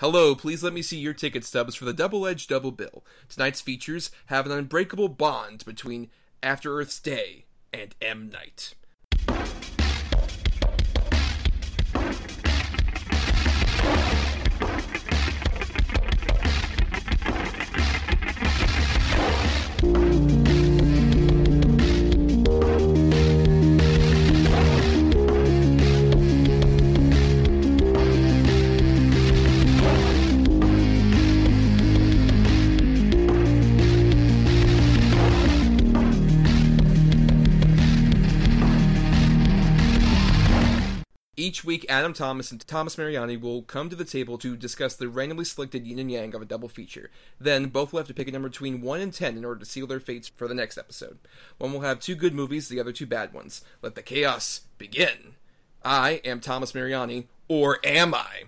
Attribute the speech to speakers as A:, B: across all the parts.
A: Hello, please let me see your ticket stubs for the Double Edge Double Bill. Tonight's features have an unbreakable bond between After Earth's Day and M. Night. Each week, Adam Thomas and Thomas Mariani will come to the table to discuss the randomly selected yin and yang of a double feature. Then, both will have to pick a number between 1 and 10 in order to seal their fates for the next episode. One will have two good movies, the other two bad ones. Let the chaos begin. I am Thomas Mariani, or am I?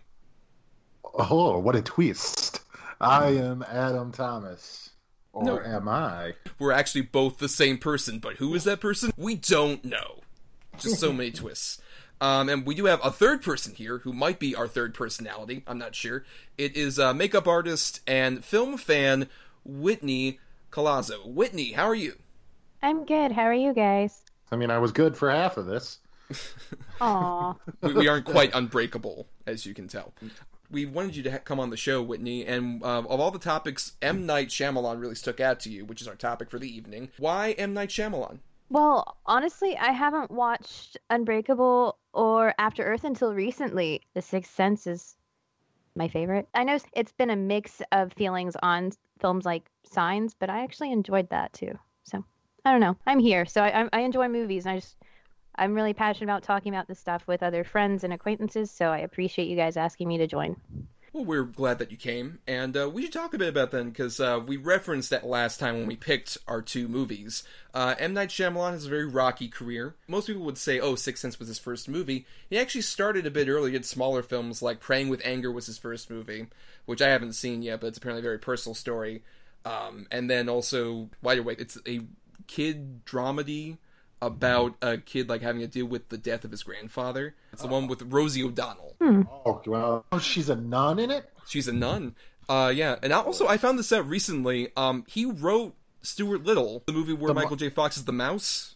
B: Oh, what a twist. I am Adam Thomas. Or
A: No.
B: am I?
A: We're actually both the same person, but who is that person? We don't know. Just so many twists. Um, and we do have a third person here who might be our third personality. I'm not sure. It is uh, makeup artist and film fan Whitney Colazzo. Whitney, how are you?
C: I'm good. How are you guys?
B: I mean, I was good for half of this.
C: Aw.
A: We, we aren't quite unbreakable, as you can tell. We wanted you to ha- come on the show, Whitney, and uh, of all the topics, M. Night Shyamalan really stuck out to you, which is our topic for the evening. Why M. Night Shyamalan?
C: Well, honestly, I haven't watched Unbreakable or After Earth until recently. The Sixth Sense is my favorite. I know it's been a mix of feelings on films like Signs, but I actually enjoyed that too. So I don't know. I'm here, so I, I- enjoy movies, and I just I'm really passionate about talking about this stuff with other friends and acquaintances. So I appreciate you guys asking me to join.
A: Well, we're glad that you came, and uh, we should talk a bit about them because uh, we referenced that last time when we picked our two movies. Uh, M. Night Shyamalan has a very rocky career. Most people would say, oh, Sixth Sense was his first movie. He actually started a bit earlier, did smaller films like Praying with Anger was his first movie, which I haven't seen yet, but it's apparently a very personal story. Um, and then also Wide Awake. It's a kid dramedy about a kid like having to deal with the death of his grandfather. It's the one with Rosie O'Donnell.
B: Oh, well, oh, she's a nun in it?
A: She's a nun. Uh, yeah, and also I found this out recently. Um, he wrote Stuart Little, the movie where
B: The mo-
A: Michael J. Fox is the mouse.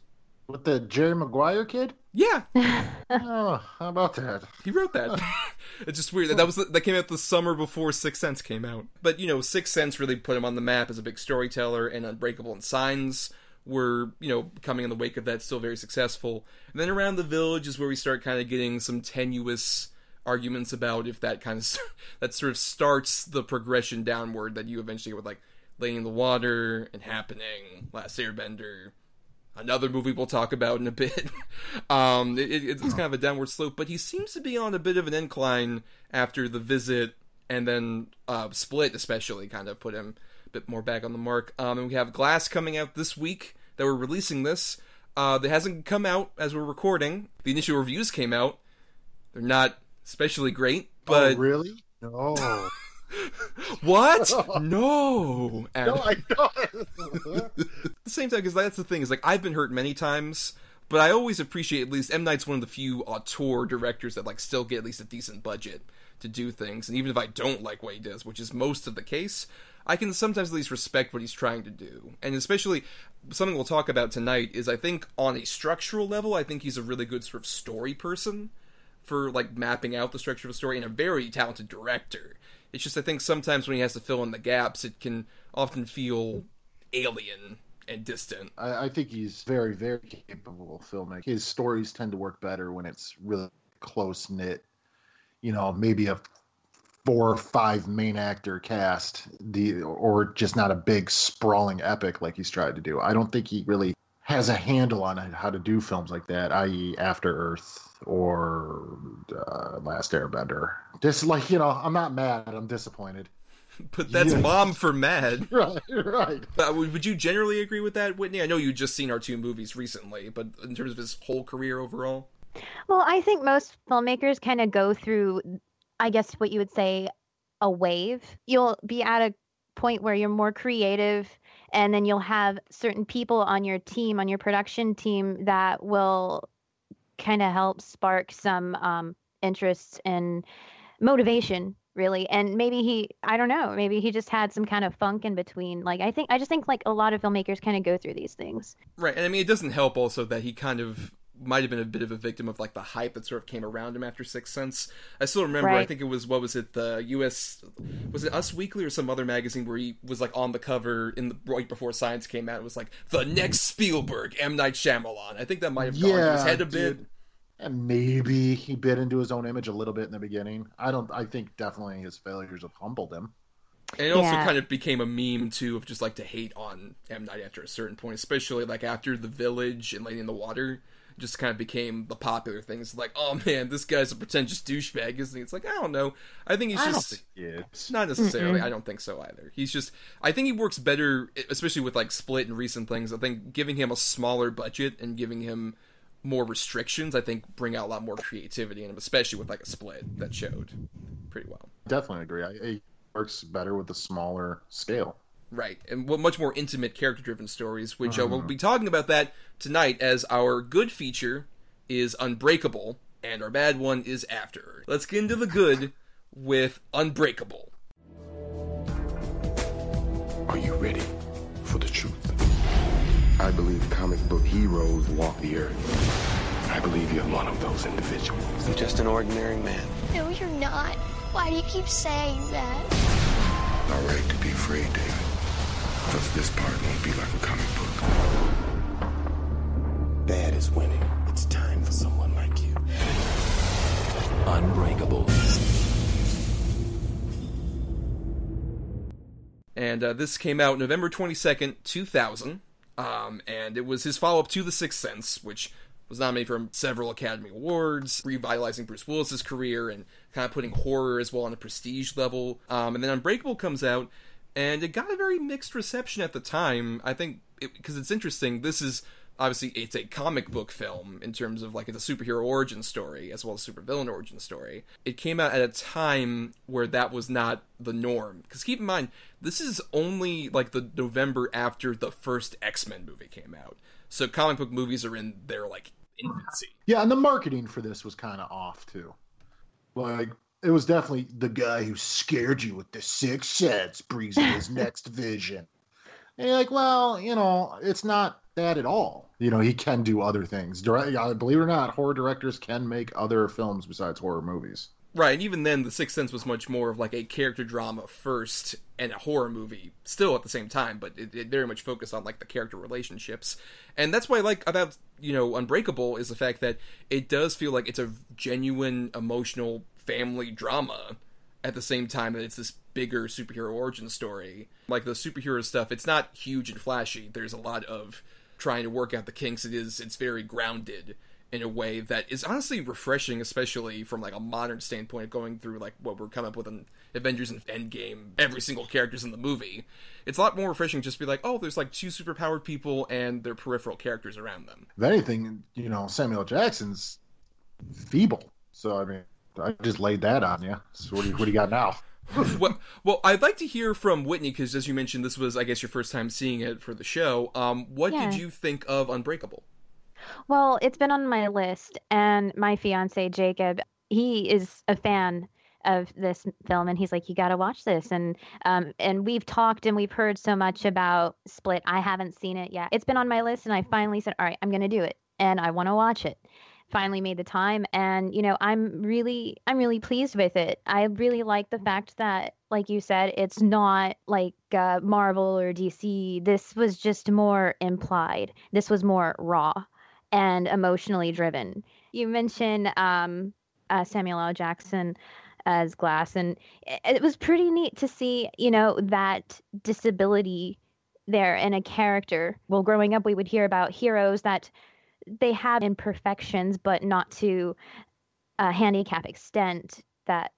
B: With the Jerry Maguire kid?
A: Yeah,
B: Oh, how about that?
A: he wrote that. it's just weird that that was that came out the summer before Sixth Sense came out. But you know, Sixth Sense really put him on the map as a big storyteller, and Unbreakable and Signs were you know coming in the wake of that, still very successful. And then Around the Village is where we start kind of getting some tenuous arguments about if that kind of that sort of starts the progression downward that you eventually get with like Lady in the Water and Happening, Last Airbender, another movie we'll talk about in a bit. um, it, it- it's kind of a downward slope, but he seems to be on a bit of an incline after the visit, and then uh, Split especially kind of put him bit more back on the mark. Um, and we have Glass coming out this week that we're releasing this. Uh, that hasn't come out as we're recording. The initial reviews came out. They're not especially great, but
B: oh, really? No.
A: what? no, Adam.
B: no, I know.
A: at the same time, because that's the thing is like I've been hurt many times, but I always appreciate at least M Night's one of the few auteur directors that like still get at least a decent budget to do things, and even if I don't like what he does, which is most of the case, I can sometimes at least respect what he's trying to do, and especially something we'll talk about tonight is I think on a structural level, I think he's a really good sort of story person for like mapping out the structure of a story and a very talented director. It's just I think sometimes when he has to fill in the gaps, it can often feel alien and distant.
B: I, I think he's very, very capable filmmaker. His stories tend to work better when it's really close knit. You know, maybe a four or five main actor cast, the or just not a big sprawling epic like he's tried to do. I don't think he really has a handle on how to do films like that, i.e., After Earth or uh, Last Airbender. Just like you know, I'm not mad. I'm disappointed.
A: But that's
B: Yeah.
A: mom for mad.
B: Right, right.
A: Uh, would would you generally agree with that, Whitney? I know you've just seen our two movies recently, but in terms of his whole career overall,
C: Well, I think most filmmakers kind of go through, I guess, what you would say a wave. You'll be at a point where you're more creative, and then you'll have certain people on your team, on your production team, that will kind of help spark some um, interest and motivation really. And maybe he i don't know maybe he just had some kind of funk in between. Like i think i just think like a lot of filmmakers kind of go through these things.
A: Right and i mean it doesn't help also that he kind of might have been a bit of a victim of like the hype that sort of came around him after Sixth Sense. I still remember.
C: Right.
A: I think it was what was it the U.S. was it Us Weekly or some other magazine where he was like on the cover in the right before Signs came out. It was like the next Spielberg, M Night Shyamalan. I think that might have gone to his head a bit.
B: dude. And maybe he bit into his own image a little bit in the beginning. I don't. I think definitely his failures have humbled him.
A: And it also
C: Yeah.
A: kind of became a meme too of just like to hate on M Night after a certain point, especially like after The Village and Lady in the Water. Just kind of became the popular thing. It's like, oh man, this guy's a pretentious douchebag, isn't he? It's like I don't know. I think he's
B: I don't
A: just
B: think
A: not necessarily. I don't think so either. He's just. I think he works better, especially with like Split and recent things. I think giving him a smaller budget and giving him more restrictions, I think, bring out a lot more creativity in him, especially with like a Split that showed pretty well.
B: definitely agree. I, he works better with a smaller scale.
A: Right, and what much more intimate, character-driven stories, which uh, we'll be talking about that tonight. As our good feature is Unbreakable, and our bad one is After. Let's get into the good with Unbreakable.
D: Are you ready for the truth? I believe comic book heroes walk the earth. I believe you're one of those individuals.
E: You're just an ordinary man.
F: No, you're not. Why do you keep saying that?
D: All right to be afraid, David. Because this part won't be like a comic book. Bad is winning. It's time for someone like you.
G: Unbreakable.
A: and uh, this came out November 22nd, 2000. Um, and it was his follow up to The Sixth Sense, which was nominated for several Academy Awards, revitalizing Bruce Willis's career and kind of putting horror as well on a prestige level. Um, and then Unbreakable comes out, and it got a very mixed reception at the time. I think because it's interesting. This is obviously it's a comic book film in terms of like it's a superhero origin story as well as supervillain origin story. It came out at a time where that was not the norm. Because keep in mind, this is only like the November after the first X Men movie came out, so comic book movies are in their like infancy.
B: Yeah, and the marketing for this was kind of off too. Like it was definitely the guy who scared you with the sixth sense brings in his next vision. And you're like, well, you know, it's not that at all. You know, he can do other things. Direct, believe it or not, horror directors can make other films besides horror movies.
A: Right, and even then, The Sixth Sense was much more of like a character drama first and a horror movie still at the same time, but it, it very much focused on like the character relationships. And that's why I like about, you know, Unbreakable is the fact that it does feel like it's a genuine emotional family drama at the same time that it's this bigger superhero origin story. Like the superhero stuff, it's not huge and flashy. There's a lot of trying to work out the kinks. It is it's very grounded in a way that is honestly refreshing, especially from like a modern standpoint, going through like what we're coming up with in Avengers and Endgame. Every single character's in the movie. It's a lot more refreshing just to be like, oh, there's like two superpowered people and their peripheral characters around them.
B: If anything, you know, Samuel Jackson's feeble. So I mean, I just laid that on you. So what do you, what do you got now?
A: well, well, I'd like to hear from Whitney because, as you mentioned, this was, I guess, your first time seeing it for the show. Um, what
C: Yeah.
A: did you think of Unbreakable?
C: Well, it's been on my list, and my fiance Jacob, he is a fan of this film, and he's like, "You got to watch this." And um, and we've talked and we've heard so much about Split. I haven't seen it yet. It's been on my list, and I finally said, "All right, I'm gonna do it," and I want to watch it. Finally made the time, and you know, I'm really, I'm really pleased with it. I really like the fact that, like you said, it's not like uh, Marvel or DC. This was just more implied. This was more raw and emotionally driven. You mentioned um, uh, Samuel L. Jackson as Glass, and it, it was pretty neat to see, you know, that disability there in a character. Well, growing up, we would hear about heroes that they have imperfections, but not to a handicap extent that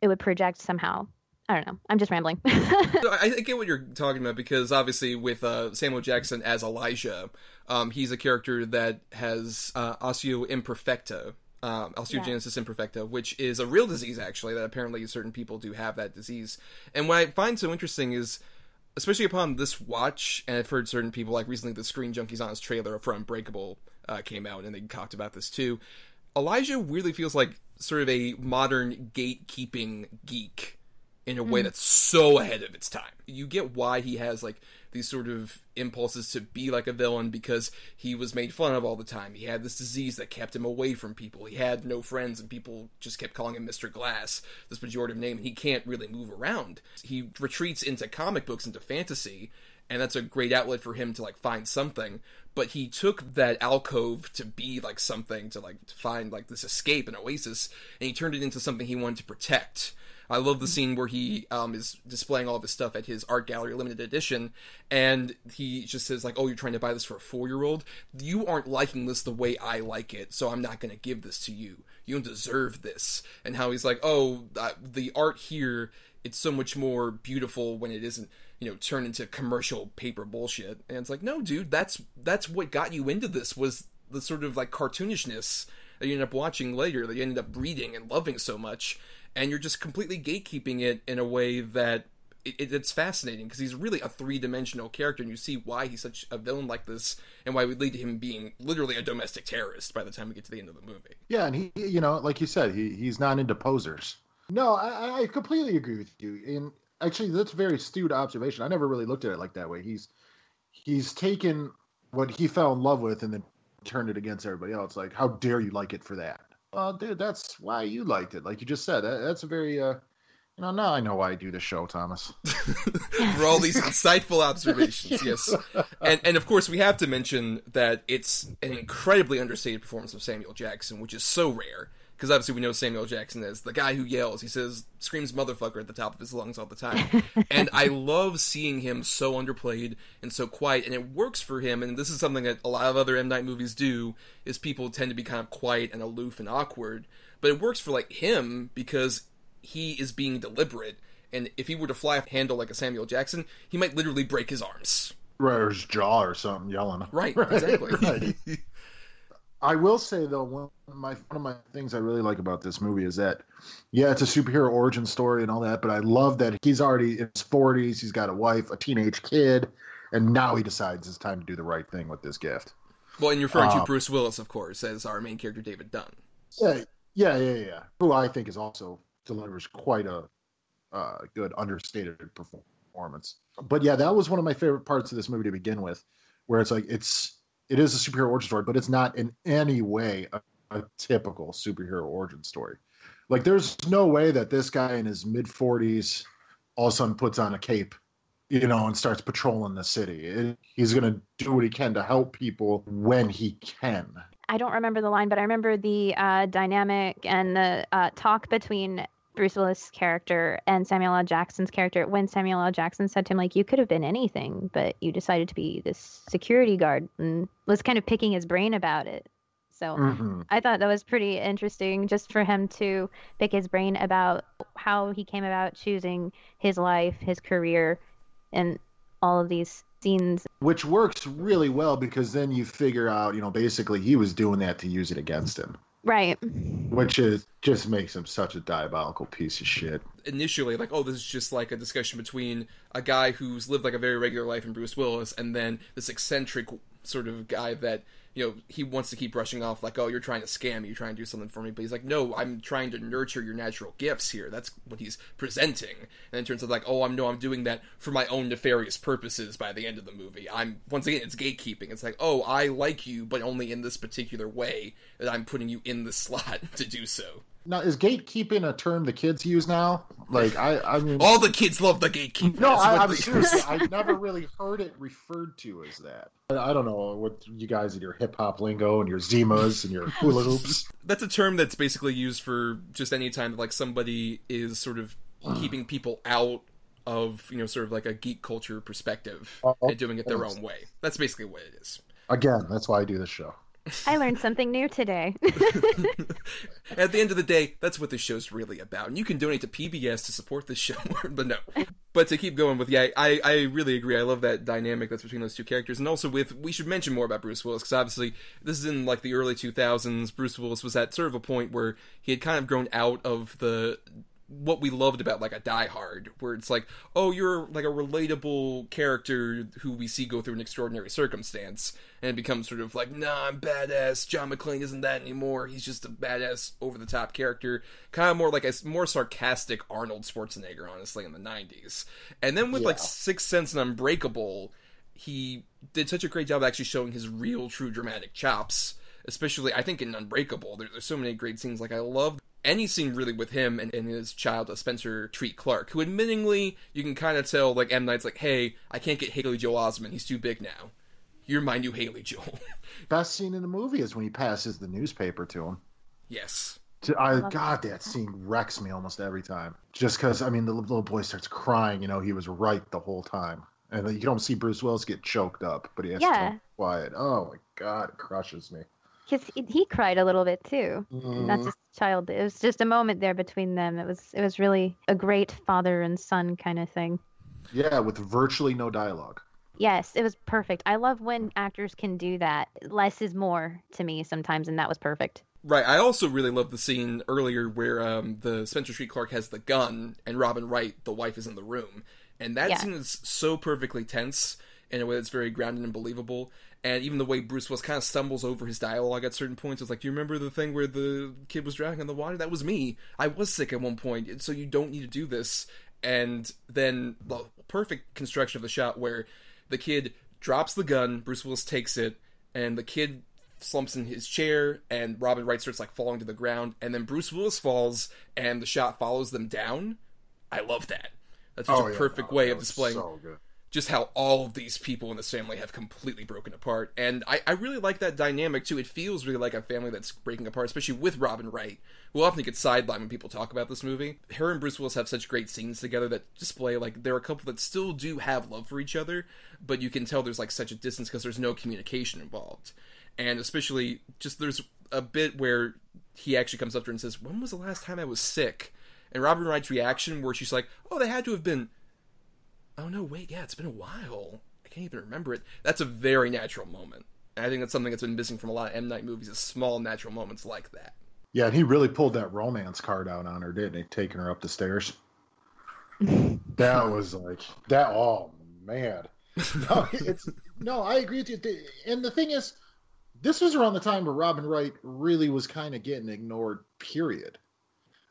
C: it would project somehow. I don't know. I'm just rambling.
A: I, get what you're talking about because obviously with uh, Samuel Jackson as Elijah, um, he's a character that has uh, osteoimperfecta, um, osteogenesis imperfecta, which is a real disease actually that apparently certain people do have that disease. And what I find so interesting is, especially upon this watch, and I've heard certain people like recently the Screen Junkies Honest Trailer for Unbreakable uh, came out and they talked about this too. Elijah weirdly feels like sort of a modern gatekeeping geek in a way hmm. that's so ahead of its time. You get why he has like these sort of impulses to be like a villain because he was made fun of all the time. He had this disease that kept him away from people. He had no friends and people just kept calling him Mr. Glass, this pejorative name, and he can't really move around. He retreats into comic books, into fantasy, and that's a great outlet for him to like find something but he took that alcove to be like something to like to find like this escape an oasis and he turned it into something he wanted to protect i love the scene where he um, is displaying all of his stuff at his art gallery limited edition and he just says like oh you're trying to buy this for a four year old you aren't liking this the way i like it so i'm not going to give this to you. You don't deserve this. And how he's like oh the art here it's so much more beautiful when it isn't you know turned into commercial paper bullshit. And it's like no dude that's that's what got you into this was the sort of like cartoonishness that you end up watching later that you ended up reading and loving so much and you're just completely gatekeeping it in a way that it, it- it's fascinating because he's really a three-dimensional character and you see why he's such a villain like this and why it would lead to him being literally a domestic terrorist by the time we get to the end of the movie
B: Yeah, and he, you know, like you said, he he's not into posers. No, I, I completely agree with you. And actually, that's a very astute observation. I never really looked at it like that way. He's he's taken what he fell in love with and then turned it against everybody else. Like, how dare you like it for that? Well, dude, that's why you liked it. Like you just said, that, that's a very, uh, you know, now I know why I do the show, Thomas.
A: for all these insightful observations. Yes, and and of course we have to mention that it's an incredibly understated performance of Samuel Jackson, which is so rare because obviously we know Samuel Jackson as the guy who yells. He says screams "motherfucker" at the top of his lungs all the time, and I love seeing him so underplayed and so quiet, and it works for him. And this is something that a lot of other M Night movies do: is people tend to be kind of quiet and aloof and awkward, but it works for like him because he is being deliberate. And if he were to fly off handle like a Samuel Jackson, he might literally break his arms.
B: Right, or his jaw or something yelling.
A: Right, exactly.
B: right. I will say though, one of my one of my things I really like about this movie is that, yeah, it's a superhero origin story and all that, but I love that he's already in his forties. He's got a wife, a teenage kid, and now he decides it's time to do the right thing with this gift.
A: Well, and you're referring to
B: Um,
A: Bruce Willis, of course, as our main character, David Dunn.
B: Yeah, yeah, yeah, yeah. Who I think is also delivers quite a uh, good understated performance. But yeah, that was one of my favorite parts of this movie to begin with, where it's like it's it is a superhero origin story, but it's not in any way a, a typical superhero origin story. Like, there's no way that this guy in his mid 40s all of a sudden puts on a cape, you know, and starts patrolling the city. It, he's gonna do what he can to help people when he can.
C: I don't remember the line, but I remember the uh, dynamic and the uh, talk between Bruce Willis' character and Samuel L. Jackson's character when Samuel L. Jackson said to him, like, you could have been anything, but you decided to be this security guard and was kind of picking his brain about it. So
B: Mhm.
C: I thought that was pretty interesting just for him to pick his brain about how he came about choosing his life, his career, and all of these scenes.
B: which works really well because then you figure out, you know, basically he was doing that to use it against him,
C: Right.
B: which is just makes him such a diabolical piece of shit.
A: Initially, like, oh, this is just like a discussion between a guy who's lived like a very regular life in Bruce Willis, and then this eccentric sort of guy that you know he wants to keep brushing off, like, oh, you're trying to scam me, you're trying to do something for me, but he's like, no, I'm trying to nurture your natural gifts here. That's what he's presenting, and in terms of like, oh, I'm no, I'm doing that for my own nefarious purposes. By the end of the movie, I'm once again, it's gatekeeping. It's like, oh, I like you, but only in this particular way that I'm putting you in the slot to do so.
B: Now, is gatekeeping a term the kids use now? Like, I, I mean,
A: All the kids love the gatekeeper.
B: no, I, i'm
A: they-
B: seriously, I never really heard it referred to as that. I, don't know what you guys and your hip hop lingo and your Zimas and your hula hoops.
A: That's a term that's basically used for just any time that like somebody is sort of keeping people out of you know sort of like a geek culture perspective
B: Oh,
A: and doing it their own way. That's basically what it is.
B: Again, that's why I do this show.
C: I learned something new today.
A: At the end of the day, that's what this show's really about. And you can donate to PBS to support this show, but no. But to keep going with, yeah, I, I really agree. I love that dynamic that's between those two characters. And also with, we should mention more about Bruce Willis, because obviously this is in like the early 2000s. Bruce Willis was at sort of a point where he had kind of grown out of the what we loved about like a Die Hard, where it's like, oh, you're like a relatable character who we see go through an extraordinary circumstance, and it becomes sort of like, nah, I'm badass. John McClane isn't that anymore. He's just a badass, over the top character, kind of more like a more sarcastic Arnold Schwarzenegger, honestly, in the '90s. And then with like
B: Yeah.
A: Sixth Sense and Unbreakable, he did such a great job actually showing his real, true dramatic chops. Especially, I think in Unbreakable, there, there's so many great scenes. Like I love any scene really with him and, and his child, uh, Spencer Treat Clark, who admittingly you can kind of tell like M Night's like, hey, I can't get Haley Joel Osment. He's too big now. You're my new Haley Joel.
B: Best scene in the movie is when he passes the newspaper to him.
A: yes.
B: To- I
C: love
B: God, that scene wrecks me almost every time. Just because I mean, the little boy starts crying. You know, he was right the whole time, and you don't see Bruce Willis get choked up, but he has to
C: Yeah.
B: keep quiet. Oh my God, it crushes me.
C: Because he, he cried a little bit too.
B: Mm-hmm.
C: Not just child. It was just a moment there between them. It was it was really a great father and son kind of thing.
B: Yeah, with virtually no dialogue.
C: Yes, it was perfect. I love when actors can do that. Less is more to me sometimes, and that was perfect.
A: Right. I also really love the scene earlier where um, the Spencer Treat Clark has the gun and Robin Wright, the wife, is in the room, and that
C: Yeah.
A: scene is so perfectly tense in a way that's very grounded and believable. And even the way Bruce Willis kind of stumbles over his dialogue at certain points, it's like, "Do you remember the thing where the kid was drowning in the water? That was me. I was sick at one point, so you don't need to do this." And then the perfect construction of the shot where the kid drops the gun, Bruce Willis takes it, and the kid slumps in his chair, and Robin Wright starts like falling to the ground, and then Bruce Willis falls, and the shot follows them down. I love that. That's such
B: Oh,
A: a
B: yeah,
A: perfect
B: no,
A: way of displaying
B: So good.
A: Just how all of these people in this family have completely broken apart. And I, I really like that dynamic too. It feels really like a family that's breaking apart, especially with Robin Wright, who often gets sidelined when people talk about this movie. Her and Bruce Willis have such great scenes together that display like they're a couple that still do have love for each other, but you can tell there's like such a distance because there's no communication involved. And especially just there's a bit where he actually comes up to her and says, When was the last time I was sick? And Robin Wright's reaction, where she's like, Oh, they had to have been oh no, wait, yeah, it's been a while. I can't even remember it. That's a very natural moment. And I think that's something that's been missing from a lot of M Night movies is small natural moments like that.
B: Yeah, and he really pulled that romance card out on her, didn't he? Taking her up the stairs. that was like that. Oh man, no, it's no. I agree with you. And the thing is, this was around the time where Robin Wright really was kind of getting ignored. Period.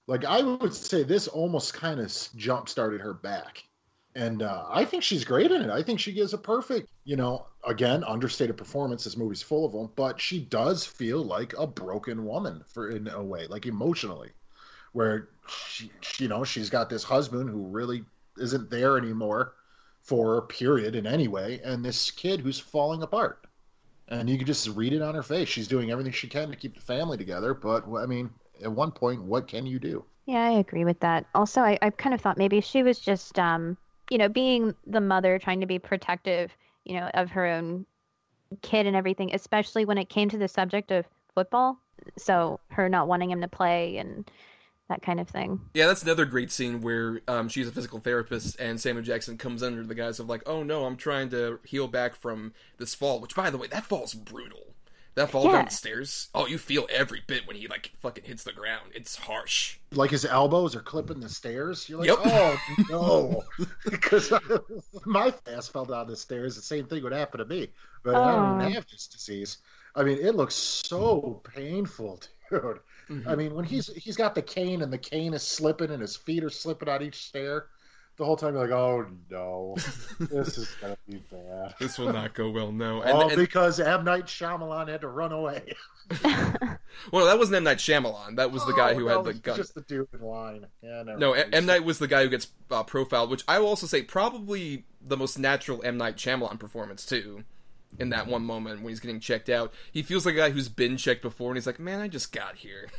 B: Like I would say, this almost kind of jump started her back, and uh, I think she's great in it. I think she gives a perfect, you know, again understated performance. This movie's full of them, but she does feel like a broken woman for in a way, like emotionally where she, you know she's got this husband who really isn't there anymore for a period in any way and this kid who's falling apart and you can just read it on her face she's doing everything she can to keep the family together but i mean at one point what can you do
C: Yeah, I agree with that. Also, I, I kind of thought maybe she was just, um, you know, being the mother, trying to be protective, you know, of her own kid and everything, especially when it came to the subject of football. So her not wanting him to play and that kind of thing.
A: Yeah, that's another great scene where um, she's a physical therapist and Samuel Jackson comes under the guise of like, oh no, I'm trying to heal back from this fall. Which, by the way, that fall's brutal. That fall
C: Yeah.
A: down the stairs. Oh, you feel every bit when he like fucking hits the ground. It's harsh.
B: like his elbows are clipping the stairs you're like
A: Yep.
B: oh no because my ass fell down the stairs the same thing would happen to me but i don't have this disease i mean it looks so painful dude
A: Mhm.
B: I mean, when he's he's got the cane and the cane is slipping and his feet are slipping on each stair, the whole time you're like, oh no, this is gonna be bad.
A: This will not go well. No, and,
B: All
A: and-
B: because M Night Shyamalan had to run away.
A: well, that wasn't M Night Shyamalan. That was the guy
B: Oh,
A: who
B: no,
A: had the gun.
B: Just the dude in line. Yeah, never
A: No,
B: mind.
A: M Night was the guy who gets uh, profiled, which I will also say probably the most natural M Night Shyamalan performance too. In that one moment when he's getting checked out, he feels like a guy who's been checked before, and he's like, "Man, I just got here.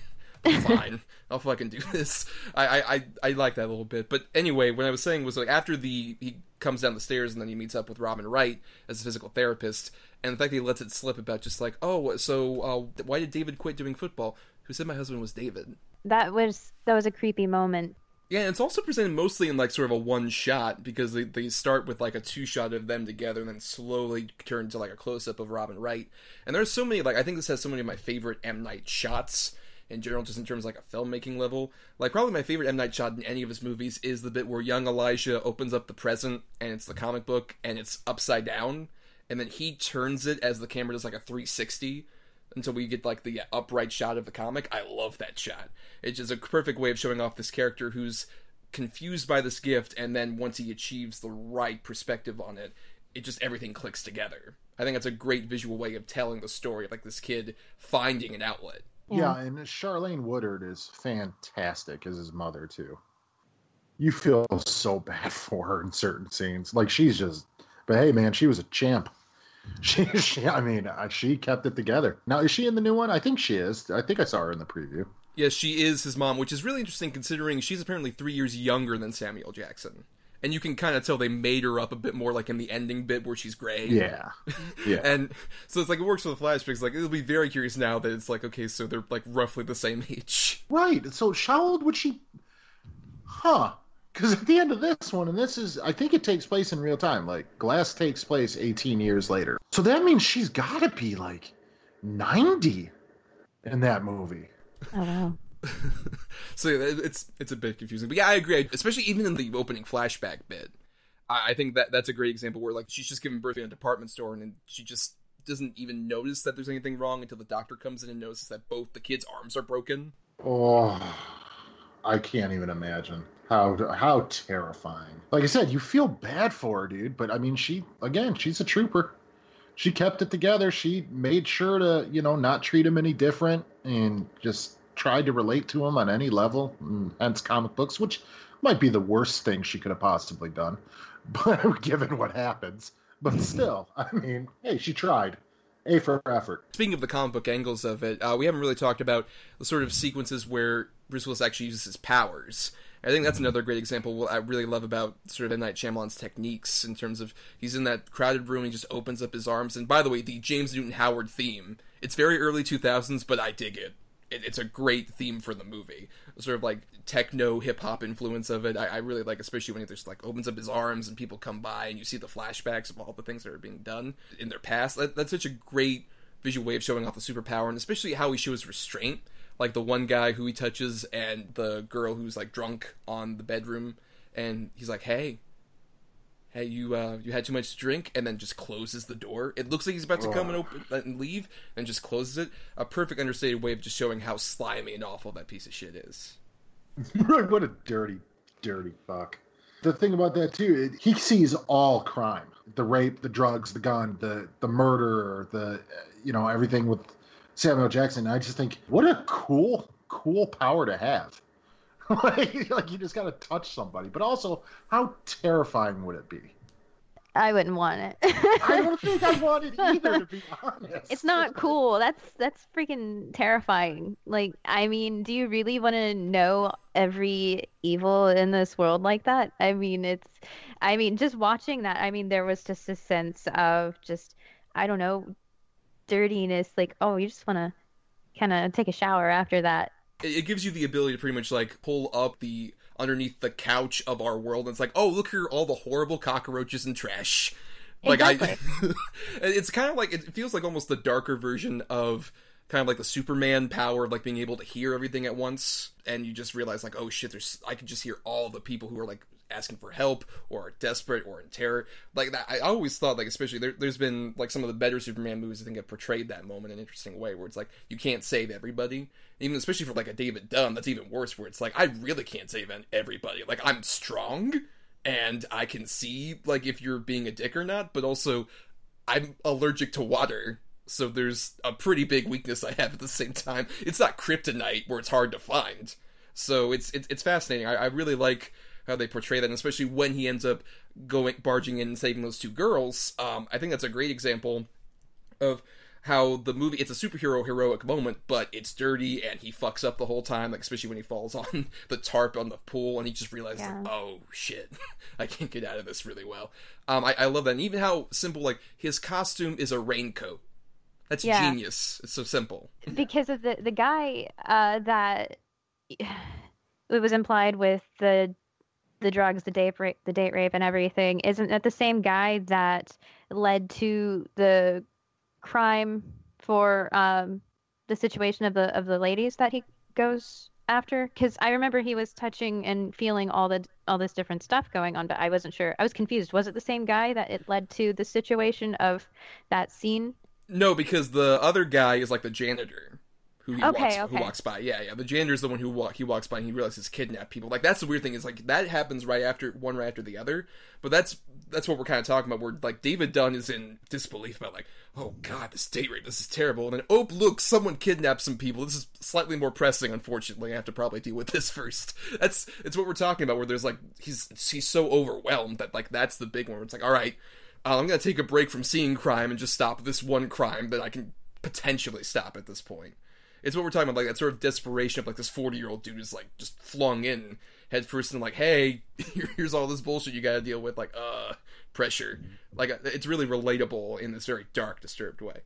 A: Fine. I'll fucking do this." I, I I I like that a little bit. But anyway, what I was saying was like after the he comes down the stairs and then he meets up with Robin Wright as a physical therapist, and the fact that he lets it slip about just like, "Oh, so uh, why did David quit doing football?" Who said my husband was David?
C: that was that was a creepy moment.
A: Yeah, and it's also presented mostly in like sort of a one shot because they, they start with like a two shot of them together and then slowly turn to like a close up of Robin Wright. And there's so many like I think this has so many of my favorite M Night shots in general, just in terms of like a filmmaking level. Like probably my favorite M Night shot in any of his movies is the bit where young Elijah opens up the present and it's the mm-hmm. comic book and it's upside down, and then he turns it as the camera does like a 360 until we get like the upright shot of the comic. I love that shot. It's just a perfect way of showing off this character who's confused by this gift, and then once he achieves the right perspective on it, it just everything clicks together. I think that's a great visual way of telling the story, of like this kid finding an outlet.
B: Yeah. and Charlayne Woodard is fantastic as his mother too. You feel so bad for her in certain scenes. Like she's just, but hey, man, she was a champ. She, she I mean, uh, she kept it together. Now, is she in the new one? I think she is. I think I saw her in the preview.
A: Yes, she is his mom, which is really interesting considering she's apparently three years younger than Samuel Jackson. And you can kind of tell they made her up a bit more, like in the ending bit where she's gray.
B: Yeah, yeah.
A: and so it's like it works for the flashbacks. Like it'll be very curious now that it's like okay, so they're like roughly the same age.
B: Right. So how old would she? Huh? Because at the end of this one, and this is, I think it takes place in real time. Like Glass takes place 18 years later, so that means she's got to be like 90 in that movie.
C: Oh wow.
A: so yeah, it's it's a bit confusing, but yeah, I agree. Especially even in the opening flashback bit, I, think that that's a great example where like she's just giving birth in a department store, and she just doesn't even notice that there's anything wrong until the doctor comes in and notices that both the kids' arms are broken.
B: Oh, I can't even imagine how how terrifying. Like I said, you feel bad for her, dude. But I mean, she again, she's a trooper. She kept it together. She made sure to, you know, not treat him any different, and just tried to relate to him on any level. And hence, comic books, which might be the worst thing she could have possibly done, but given what happens. But still, I mean, hey, she tried. A for effort.
A: Speaking of the comic book angles of it, uh, we haven't really talked about the sort of sequences where Bruce Willis actually uses his powers. I think that's another great example. What I really love about sort of M Night Shyamalan's techniques in terms of he's in that crowded room, he just opens up his arms, and by the way, the James Newton Howard theme. It's very early 2000s, but I dig it. It it's a great theme for the movie. Sort of like techno hip hop influence of it. I, I really like, especially when he just like opens up his arms and people come by and you see the flashbacks of all the things that are being done in their past. That, that's such a great visual way of showing off the superpower, and especially how he shows restraint like the one guy who he touches and the girl who's like drunk on the bedroom and he's like hey hey you uh you had too much to drink and then just closes the door. It looks like he's about to come and open and leave and just closes it. A perfect understated way of just showing how slimy and awful that piece of shit is.
B: What a dirty dirty fuck. The thing about that too it, he sees all crime. The rape the drugs the gun the the murder the you know everything with Samuel Jackson. I just think, what a cool, cool power to have. Like, like you just got to touch somebody, but also, how terrifying would it be?
C: I wouldn't want it.
B: I don't think I want it either, to be honest.
C: It's not cool. That's that's freaking terrifying. Like, I mean, do you really want to know every evil in this world like that? I mean, it's I mean, just watching that, I mean, there was just a sense of just I don't know, dirtiness like oh you just want to kind of take a shower after that
A: it, it gives you the ability to pretty much like pull up the underneath the couch of our world and it's like oh look here all the horrible cockroaches and trash like
C: exactly.
A: i it's kind of like it feels like almost the darker version of kind of like the superman power of like being able to hear everything at once and you just realize like oh shit there's i can just hear all the people who are like asking for help or desperate or in terror. Like that i always thought like especially there, there's been like some of the better superman movies i think have portrayed that moment in an interesting way where it's like you can't save everybody. Even especially for like a david dunn that's even worse where it's like i really can't save everybody. Like i'm strong and i can see like if you're being a dick or not but also i'm allergic to water. So there's a pretty big weakness i have at the same time. It's not kryptonite where it's hard to find. So it's it's, it's fascinating. I, I really like how they portray that, and especially when he ends up going barging in and saving those two girls. Um, I think that's a great example of how the movie it's a superhero heroic moment, but it's dirty and he fucks up the whole time, like especially when he falls on the tarp on the pool and he just realizes,
C: Yeah.
A: like, oh shit, I can't get out of this really well. Um, I, I love that, and even how simple like his costume is a raincoat. That's
C: Yeah.
A: genius. It's so simple.
C: because of the the guy uh, that it was implied with the the drugs, the date rape, the date rape, and everything. Isn't that the same guy that led to the crime for um, the situation of the of the ladies that he goes after? Because I remember he was touching and feeling all the all this different stuff going on, but I wasn't sure. I was confused. Was it the same guy that it led to the situation of that scene?
A: No, because the other guy is like the janitor who he
C: Okay,
A: walks
C: okay.
A: who walks by. Yeah, yeah. The janitor's the one who walk he walks by and he realizes kidnap people. Like that's the weird thing is like that happens right after one right after the other. But that's that's what we're kind of talking about. Where like David Dunn is in disbelief about like, oh god, this date rape, this is terrible. And then oh look, someone kidnapped some people. This is slightly more pressing. Unfortunately, I have to probably deal with this first. That's it's what we're talking about. Where there's like he's he's so overwhelmed that like that's the big one. Where it's like all right. Uh, I'm gonna take a break from seeing crime and just stop this one crime that I can potentially stop at this point. It's what we're talking about, like that sort of desperation of like this 40 year old dude is like just flung in head first and like, hey, here's all this bullshit you gotta deal with, like, uh, pressure. Like, uh, it's really relatable in this very dark, disturbed way.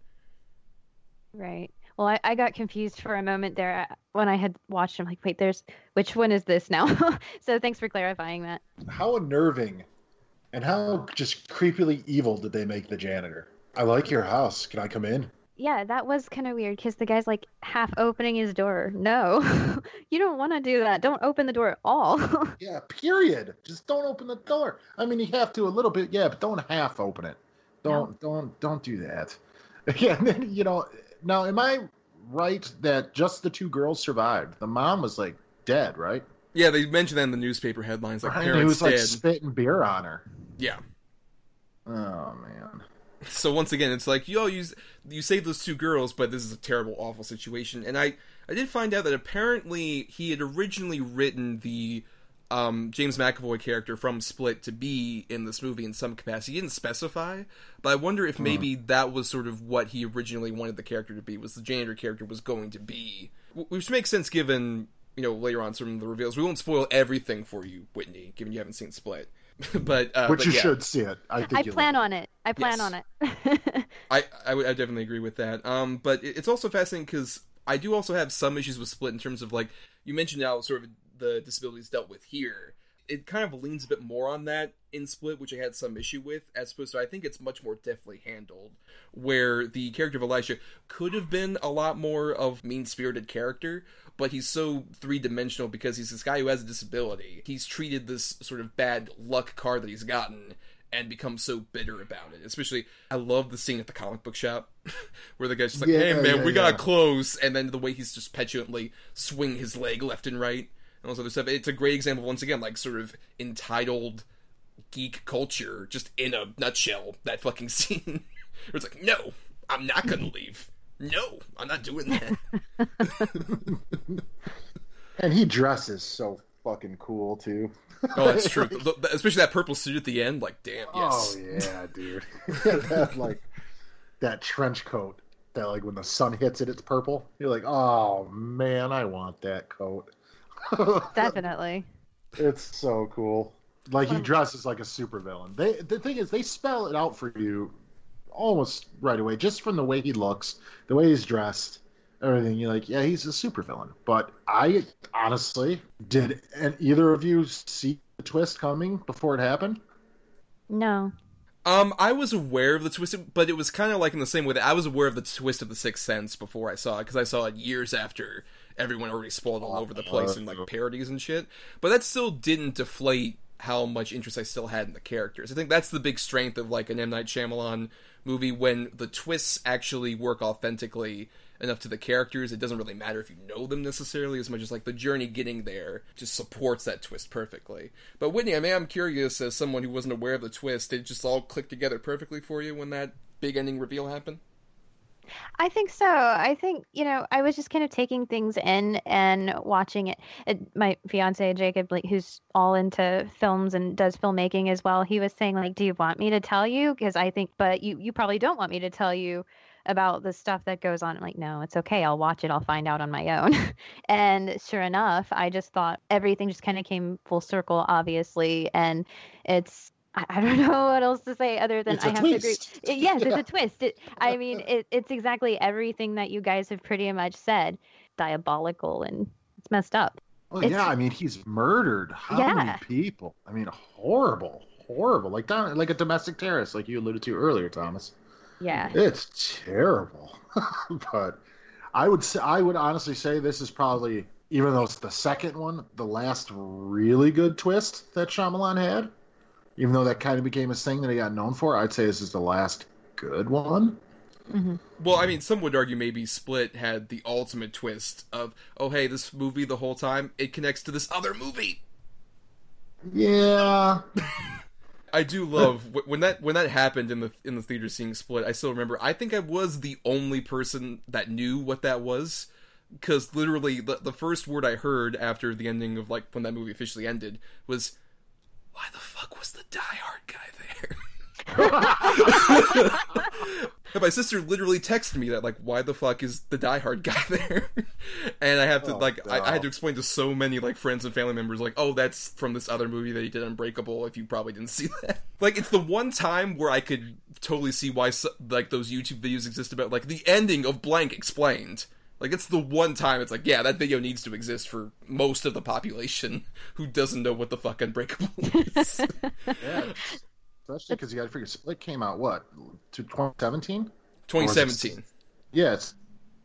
C: Right. Well, I, I got confused for a moment there uh, when I had watched him. Like, wait, there's which one is this now? so thanks for clarifying that.
B: How unnerving and how just creepily evil did they make the janitor? I like your house. Can I come in?
C: Yeah, that was kind of weird because the guy's like half opening his door. No, you don't want to do that. Don't open the door at all.
B: Yeah, period. Just don't open the door. I mean, you have to a little bit, yeah, but don't half open it. Don't, don't, don't do that. Yeah, and then you know. Now, am I right that just the two girls survived? The mom was like dead, right?
A: Yeah, they mentioned that in the newspaper headlines, like,
B: Right, he
A: parents
B: was like
A: dead.
B: spitting beer on her.
A: Yeah.
B: Oh man.
A: So once again, it's like, yo, you you saved those two girls, but this is a terrible, awful situation. And I I did find out that apparently he had originally written the um, James McAvoy character from Split to be in this movie in some capacity. He didn't specify, but I wonder if maybe that was sort of what he originally wanted the character to be. Was the janitor character was going to be, which makes sense given you know later on some of the reveals. We won't spoil everything for you, Whitney, given you haven't seen Split. but uh,
B: Which
A: but
B: you
A: yeah.
B: should see it. I think
C: I
B: you
C: plan on it. I plan
A: Yes.
C: on it.
A: I, I would I definitely agree with that. Um, but it- it's also fascinating because I do also have some issues with Split in terms of like you mentioned how sort of the disabilities dealt with here. It kind of leans a bit more on that in Split, which I had some issue with, as opposed to I think it's much more deftly handled. Where the character of Elijah could have been a lot more of mean spirited character, but he's so three dimensional because he's this guy who has a disability. He's treated this sort of bad luck card that he's gotten and become so bitter about it. Especially, I love the scene at the comic book shop where the guy's just like, "Hey man,
B: yeah,
A: we gotta close," and then the way he's just petulantly swing his leg left and right and all this other stuff. It's a great example, once again, like sort of entitled geek culture, just in a nutshell. That fucking scene where it's like, "No, I'm not gonna leave. No, I'm not doing that."
B: And he dresses so fucking cool too.
A: oh, that's true. The- the- especially that purple suit at the end. Like, damn, oh, yes.
B: Oh yeah, dude. that like that trench coat that like when the sun hits it, it's purple. You're like, oh man, I want that coat.
C: Definitely.
B: It's so cool. Like he dresses like a supervillain. They the thing is they spell it out for you almost right away, just from the way he looks, the way he's dressed, everything. You're like, yeah, he's a supervillain. But I honestly did and either of you see the twist coming before it happened?
C: No.
A: Um, I was aware of the twist, but it was kind of like in the same way that I was aware of the twist of the Sixth Sense before I saw it because I saw it years after everyone already spoiled all over the place in like parodies and shit. But that still didn't deflate how much interest I still had in the characters. I think that's the big strength of like an M Night Shyamalan movie when the twists actually work authentically enough to the characters. It doesn't really matter if you know them necessarily as much as like the journey getting there just supports that twist perfectly. But Whitney, I mean, I'm curious as someone who wasn't aware of the twist, did it just all click together perfectly for you when that big ending reveal happened?
C: I think so. I think, you know, I was just kind of taking things in and watching it. it my fiance Jacob, like, who's all into films and does filmmaking as well, he was saying, like, do you want me to tell you? Because I think, but you, you probably don't want me to tell you about the stuff that goes on. I'm like, no, it's okay. I'll watch it. I'll find out on my own. and sure enough, I just thought everything just kind of came full circle, obviously. And it's, I don't know what else to say other than I have to agree. Yes, it's a twist. It, I mean, it, it's exactly everything that you guys have pretty much said. Diabolical and it's messed up.
B: Oh
C: It's-
B: yeah, I mean he's murdered how many people? I mean horrible, horrible. Like like a domestic terrorist, like you alluded to earlier, Thomas.
C: Yeah.
B: It's terrible. but I would say I would honestly say this is probably even though it's the second one, the last really good twist that Shyamalan had, even though that kind of became a thing that he got known for, I'd say this is the last good one.
C: hmm
A: Well, I mean, some would argue maybe Split had the ultimate twist of, oh, hey, this movie the whole time it connects to this other movie.
B: Yeah,
A: I do love when that when that happened in the in the theater seeing Split. I still remember. I think I was the only person that knew what that was because literally the the first word I heard after the ending of like when that movie officially ended was, "Why the fuck was the Die Hard guy there?" And my sister literally texted me that like, "Why the fuck is the Die Hard guy there?" and I have to
B: Oh,
A: like, I, I had to explain to so many like friends and family members like, "Oh, that's from this other movie that he did, Unbreakable." If you probably didn't see that, like, it's the one time where I could totally see why so, like those YouTube videos exist about like the ending of blank explained. Like it's the one time it's like, yeah, that video needs to exist for most of the population who doesn't know what the fuck Unbreakable is.
B: yeah. Especially because you got to figure Split came out what to 2017.
A: 2017.
B: Yeah, it's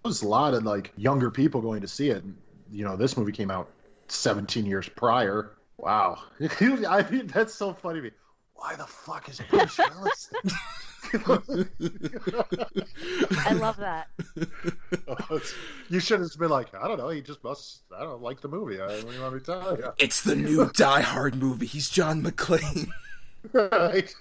B: there's a lot of like younger people going to see it. You know, this movie came out 17 years prior. Wow, I mean that's so funny to me. Why the fuck is Bruce Willis?
C: I love that.
B: you should have been like, I don't know. He just must. I don't like the movie. I don't want me to tell you.
A: It's the new Die Hard movie. He's John McClane.
B: right?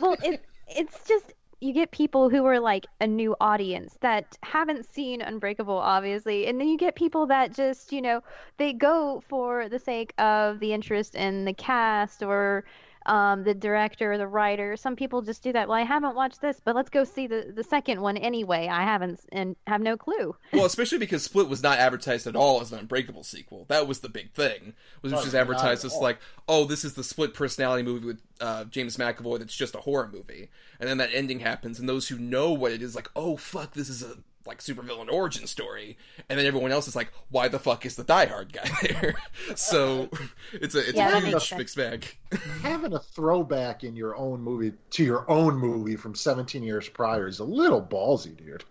C: well it, it's just you get people who are like a new audience that haven't seen unbreakable obviously and then you get people that just you know they go for the sake of the interest in the cast or um, the director or the writer some people just do that well i haven't watched this but let's go see the, the second one anyway i haven't and have no clue
A: Well, especially because Split was not advertised at all as an Unbreakable sequel. That was the big thing. Was it
B: Oh,
A: just advertised as like, oh, this is the Split personality movie with uh, James McAvoy. That's just a horror movie. And then that ending happens, and those who know what it is, like, oh fuck, this is a like supervillain origin story. And then everyone else is like, why the fuck is the Die Hard guy there? so it's a it's
C: Yeah,
A: a huge
C: makes
A: mixed bag.
B: Having a throwback in your own movie to your own movie from 17 years prior is a little ballsy, dude.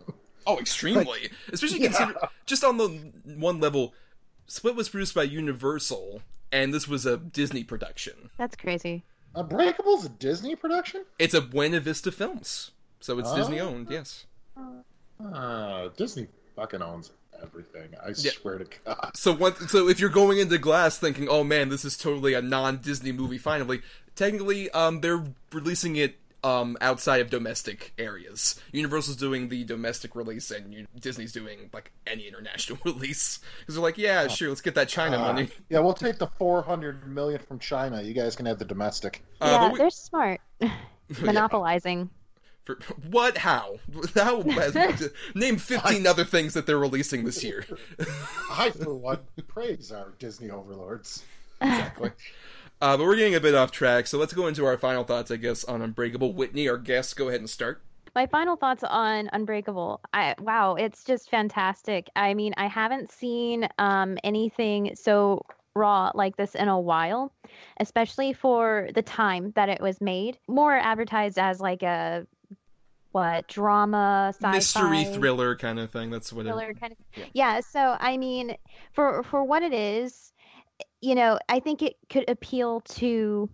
A: Oh, extremely. Especially
B: Yeah.
A: consider just on the one level, Split was produced by Universal, and this was a Disney production.
C: that's crazy
B: Unbreakable's a Disney production.
A: It's a Buena Vista Films, so it's
B: Oh.
A: Disney owned. Yes. Oh.
B: Uh, Disney fucking owns everything. I
A: Yeah.
B: swear to God.
A: So what? So if you're going into Glass thinking, "Oh man, this is totally a non-Disney movie," finally, technically, um, they're releasing it um outside of domestic areas. Universal's doing the domestic release, and U- Disney's doing like any international release because they're like, "Yeah, sure, let's get that China
B: Uh,
A: money."
B: yeah, we'll take the 400 million from China. You guys can have the domestic.
A: Uh,
C: yeah
A: we-
C: they're smart monopolizing
A: For, what? How? How? name fifteen other things that they're releasing this year.
B: I, for one, praise our Disney overlords.
A: exactly. Uh, but we're getting a bit off track, so let's go into our final thoughts, I guess, on Unbreakable. Whitney, our guest, go ahead and start.
C: my final thoughts on unbreakable i wow it's just fantastic i mean i haven't seen um, anything so raw like this in a while especially for the time that it was made more advertised as like a what drama sci-fi
A: Mystery thriller kind of thing. That's what.
C: thriller
A: It,
C: kind of
A: Yeah.
C: yeah so i mean for for what it is you know i think it could appeal to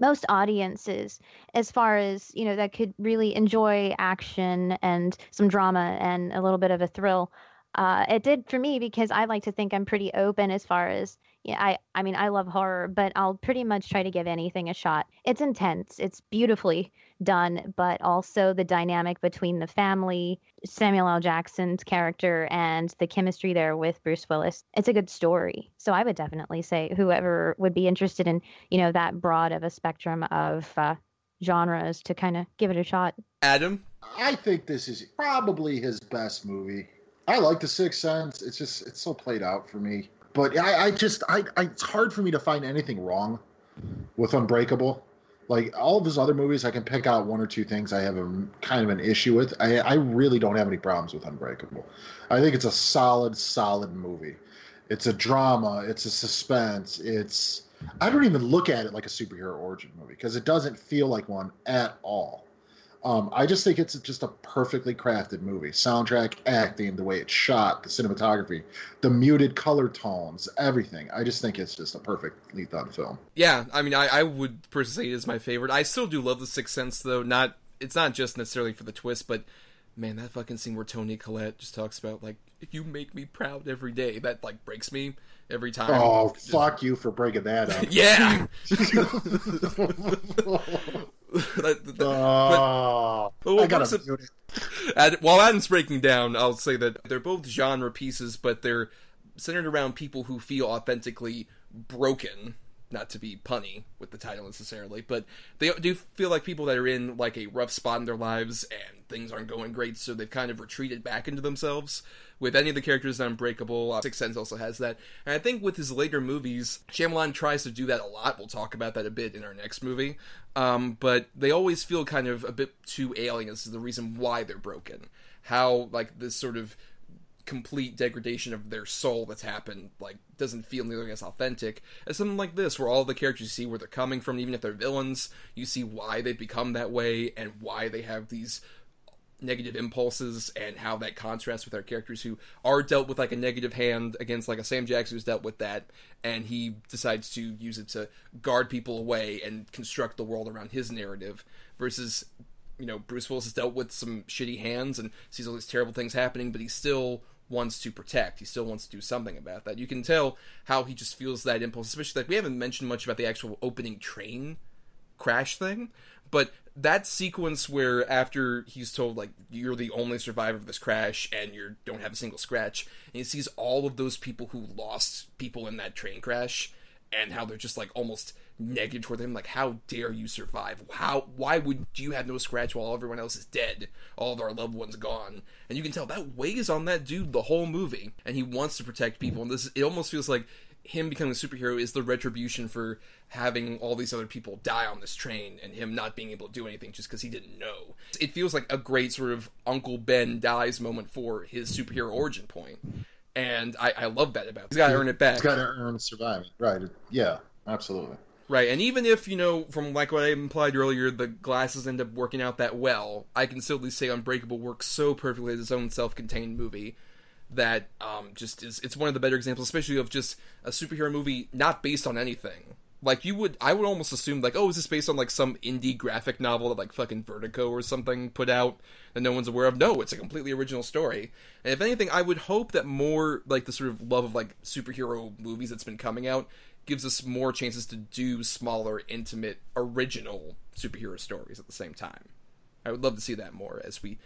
C: most audiences as far as you know that could really enjoy action and some drama and a little bit of a thrill uh, it did for me because i like to think i'm pretty open as far as yeah i i mean i love horror but i'll pretty much try to give anything a shot. It's intense. It's beautifully done but also the dynamic between the family samuel l. Jackson's character and the chemistry there with bruce willis it's a good story. So i would definitely say whoever would be interested in you know that broad of a spectrum of uh, genres to kind of give it a shot.
A: Adam,
B: I think this is probably his best movie. I like The Sixth Sense. It's just it's so played out for me. But I, I just I, I it's hard for me to find anything wrong with Unbreakable. Like all of his other movies, I can pick out one or two things I have a kind of an issue with. I, I really don't have any problems with Unbreakable. I think it's a solid, solid movie. It's a drama. It's a suspense. It's I don't even look at it like a superhero origin movie because it doesn't feel like one at all. Um, I just think it's just a perfectly crafted movie. Soundtrack, acting, the way it's shot, the cinematography, the muted color tones, everything. I just think it's just a perfectly done film.
A: Yeah, I mean, I, I would personally say it is my favorite. I still do love The Sixth Sense, though. Not it's not just necessarily for the twist, but man, that fucking scene where Toni Collette just talks about like you make me proud every day. That like breaks me every time.
B: Oh, just... fuck you for breaking that up.
A: yeah.
B: oh, but, I gotta mute
A: it. While Adam's breaking down, I'll say that they're both genre pieces, but they're centered around people who feel authentically broken not to be punny with the title necessarily, but they do feel like people that are in like a rough spot in their lives and things aren't going great, so they've kind of retreated back into themselves. With any of the characters in Unbreakable, uh, Sixth Sense also has that, and I think with his later movies, Shyamalan tries to do that a lot. We'll talk about that a bit in our next movie, um, but they always feel kind of a bit too alien. This is the reason why they're broken. How like this sort of complete degradation of their soul that's happened like doesn't feel nearly as authentic as something like this where all the characters you see where they're coming from even if they're villains you see why they've become that way and why they have these negative impulses and how that contrasts with our characters who are dealt with like a negative hand against like a Sam Jackson who's dealt with that and he decides to use it to guard people away and construct the world around his narrative versus you know Bruce Willis has dealt with some shitty hands and sees all these terrible things happening but he still wants to protect. He still wants to do something about that. You can tell how he just feels that impulse, especially like we haven't mentioned much about the actual opening train crash thing, but that sequence where after he's told like you're the only survivor of this crash and you don't have a single scratch, and he sees all of those people who lost people in that train crash and how they're just like almost negative toward him. Like, how dare you survive? How? Why would you have no scratch while everyone else is dead? All of our loved ones gone, and you can tell that weighs on that dude the whole movie, and he wants to protect people. And this, it almost feels like him becoming a superhero is the retribution for having all these other people die on this train and him not being able to do anything just because he didn't know. It feels like a great sort of Uncle Ben dies moment for his superhero origin point. And I, I love that about him. He's got to earn it back.
B: He's got to earn surviving. Right. Yeah, absolutely.
A: Right, and even if, you know, from like what I implied earlier, the glasses end up working out that well, I can still at least say Unbreakable works so perfectly as its own self contained movie that um, just is it's one of the better examples, especially of just a superhero movie not based on anything. Like you would I would almost assume like, oh, is this based on like some indie graphic novel that like fucking Vertigo or something put out that no one's aware of? No, it's a completely original story. And if anything, I would hope that more like the sort of love of like superhero movies that's been coming out gives us more chances to do smaller, intimate, original superhero stories at the same time. I would love to see that more as we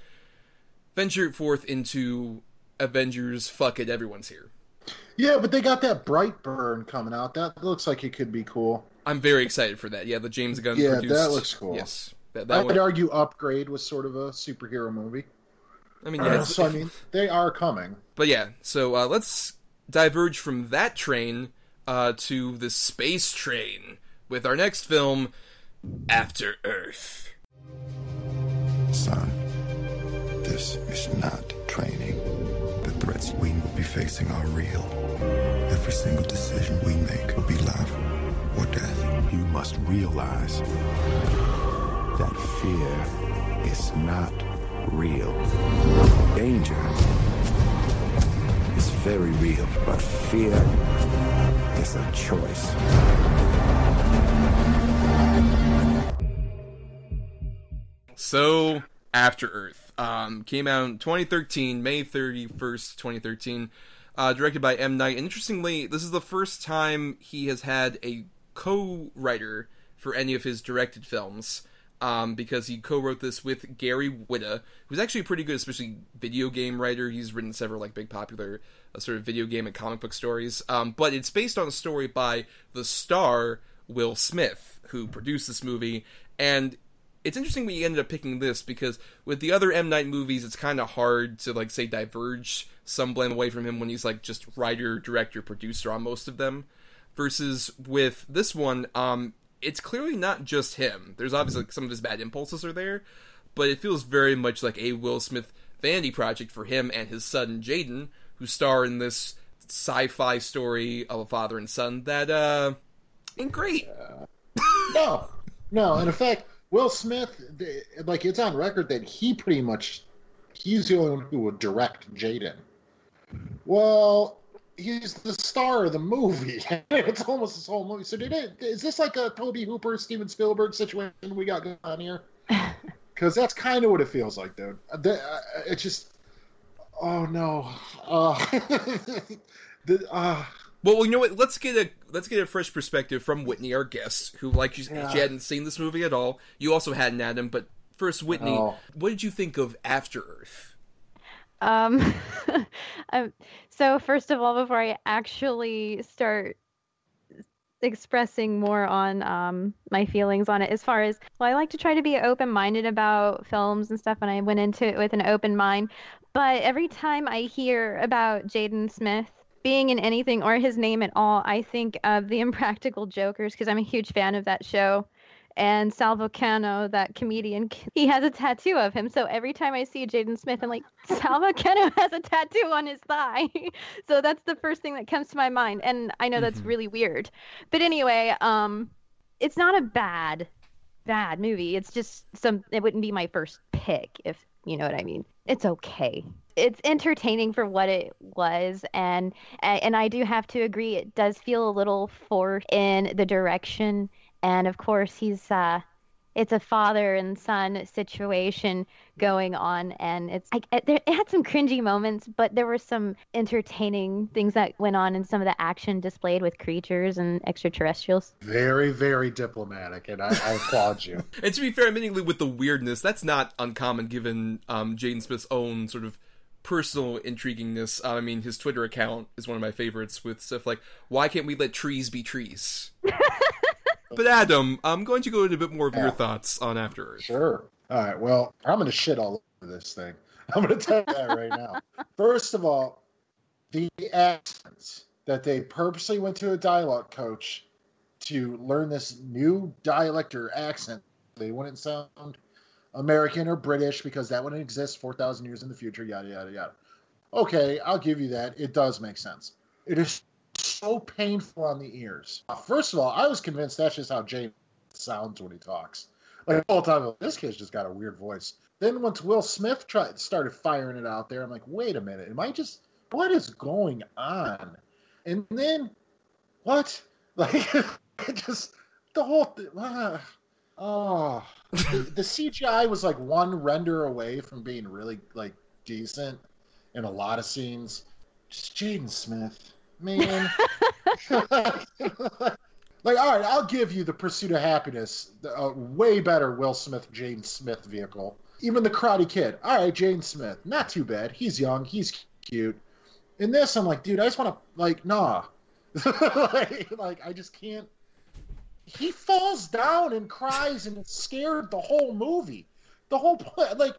A: venture forth into Avengers. Fuck it, everyone's here.
B: Yeah, but they got that Brightburn coming out. That looks like it could be cool.
A: I'm very excited for that. Yeah, the James Gunn.
B: Yeah,
A: produced,
B: that looks cool.
A: Yes,
B: that, that I would argue Upgrade was sort of a superhero movie.
A: I mean, yeah, uh,
B: so I mean, they are coming.
A: But yeah, so uh, let's diverge from that train uh, to the space train with our next film, After Earth.
D: Son, this is not training. The threats we will be facing are real. Every single decision we make will be life or death. You must realize that fear is not real. Danger is very real, but fear is a choice.
A: So, After Earth um, came out in 2013, May 31st, 2013, uh, directed by M. Night. And interestingly, this is the first time he has had a co writer for any of his directed films. Um, because he co-wrote this with Gary Whitta, who's actually a pretty good, especially video game writer. He's written several like big popular sort of video game and comic book stories. Um, but it's based on a story by the star Will Smith, who produced this movie. And it's interesting we ended up picking this because with the other M Night movies, it's kind of hard to like say diverge some blame away from him when he's like just writer, director, producer on most of them. Versus with this one, um, it's clearly not just him. There's obviously like, some of his bad impulses are there, but it feels very much like a Will Smith vanity project for him and his son Jaden, who star in this sci-fi story of a father and son that uh ain't great.
B: no, no. And in fact, Will Smith, the- like it's on record that he pretty much he's the only one who would direct Jaden. Well, he's the star of the movie. it's almost this whole movie. So did it? Is this like a Tobe Hooper, Steven Spielberg situation we got going on here? Because that's kind of what it feels like, dude. The, uh, it just, oh no, uh, the, uh,
A: Well, you know what? Let's get a let's get a fresh perspective from Whitney, our guest, who like she,
B: Yeah.
A: she hadn't seen this movie at all. You also hadn't, Adam. But first, Whitney,
B: Oh.
A: what did you think of After Earth?
C: Um, um, so first of all, before I actually start expressing more on um, my feelings on it, as far as well, I like to try to be open-minded about films and stuff, and I went into it with an open mind. But every time I hear about Jaden Smith being in anything or his name at all, I think of the Impractical Jokers because I'm a huge fan of that show. And Sal Vulcano, that comedian, he has a tattoo of him. So every time I see Jaden Smith, I'm like, Sal Vulcano has a tattoo on his thigh. so that's the first thing that comes to my mind. And I know that's
A: Mhm.
C: really weird. But anyway, um, it's not a bad, bad movie. It's just some, it wouldn't be my first pick, if you know what I mean. It's okay. It's entertaining for what it was, and and I do have to agree, it does feel a little forced in the direction and of course he's uh it's a father and son situation going on and it's like it, there- it had some cringy moments but there were some entertaining things that went on in some of the action displayed with creatures and extraterrestrials
B: very, very diplomatic, and I, I applaud you.
A: And to be fair, admittingly, with the weirdness, that's not uncommon given um, Jaden Smith's own sort of personal intriguingness. Uh, I mean, his Twitter account is one of my favorites with stuff like, why can't we let trees be trees? but Adam, I'm going to go into a bit more of your thoughts on After Earth.
B: Sure. All right. Well, I'm going to shit all over this thing. I'm going to tell you that right now. First of all, the accents that they purposely went to a dialect coach to learn this new dialect or accent. They wouldn't sound American or British because that wouldn't exist 4,000 years in the future, yada, yada, yada. Okay, I'll give you that. It does make sense. It is so painful on the ears. First of all, I was convinced that's just how Jaden sounds when he talks. Like all the time, this kid's just got a weird voice. Then once Will Smith tried started firing it out there, I'm like, wait a minute, am I just what is going on? And then what? Like it just the whole th- ah, oh the, the CGI was like one render away from being really like decent in a lot of scenes. Just Jaden Smith, man. like, all right, I'll give you the Pursuit of Happiness, a uh, way better Will Smith, Jaden Smith vehicle. Even the Karate Kid, all right, Jaden Smith, not too bad. He's young, he's cute. In this, I'm like, dude, I just want to, like, nah. like, like, I just can't. He falls down and cries and is scared the whole movie. The whole like,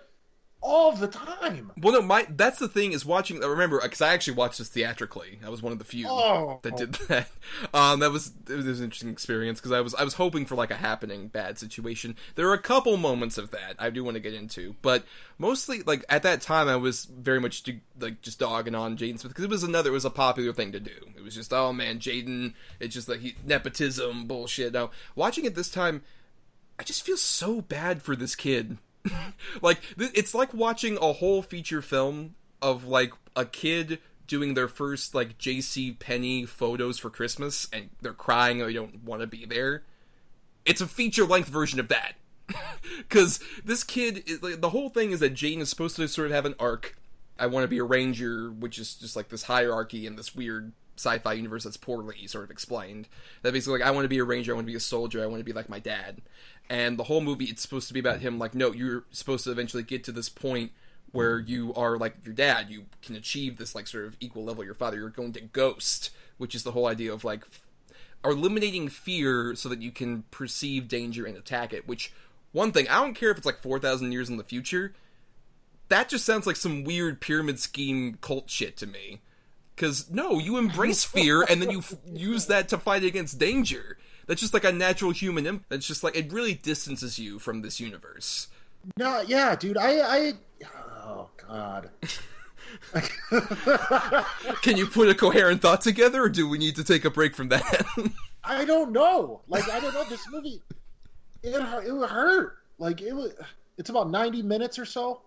B: all the time.
A: Well, no, my that's the thing is watching. I remember because I actually watched this theatrically. I was one of the few
B: Oh.
A: that did that. Um, that was it was an interesting experience because I was I was hoping for like a happening bad situation. There are a couple moments of that I do want to get into, but mostly like at that time I was very much do- like just dogging on Jaden Smith because it was another it was a popular thing to do. It was just oh man, Jaden, it's just like he, nepotism bullshit. Now watching it this time, I just feel so bad for this kid. like th- it's like watching a whole feature film of like a kid doing their first like JC Penney photos for Christmas and they're crying they don't want to be there. It's a feature length version of that. Cuz this kid is, like, the whole thing is that Jaden is supposed to sort of have an arc. I want to be a ranger, which is just like this hierarchy in this weird sci-fi universe that's poorly sort of explained. That basically like I want to be a ranger, I want to be a soldier, I want to be like my dad. And the whole movie it's supposed to be about him like no, you're supposed to eventually get to this point where you are like your dad, you can achieve this like sort of equal level your father. You're going to ghost, which is the whole idea of like eliminating fear so that you can perceive danger and attack it. Which one thing I don't care if it's like four thousand years in the future. That just sounds like some weird pyramid scheme cult shit to me. Because no, you embrace fear and then you f- use that to fight against danger. That's just like a natural human. Imp- that's just like it really distances you from this universe.
B: No, yeah, dude. I, I, oh god.
A: Can you put a coherent thought together, or do we need to take a break from that?
B: I don't know. Like, I don't know. This movie, it it hurt. Like it was, it's about ninety minutes or so.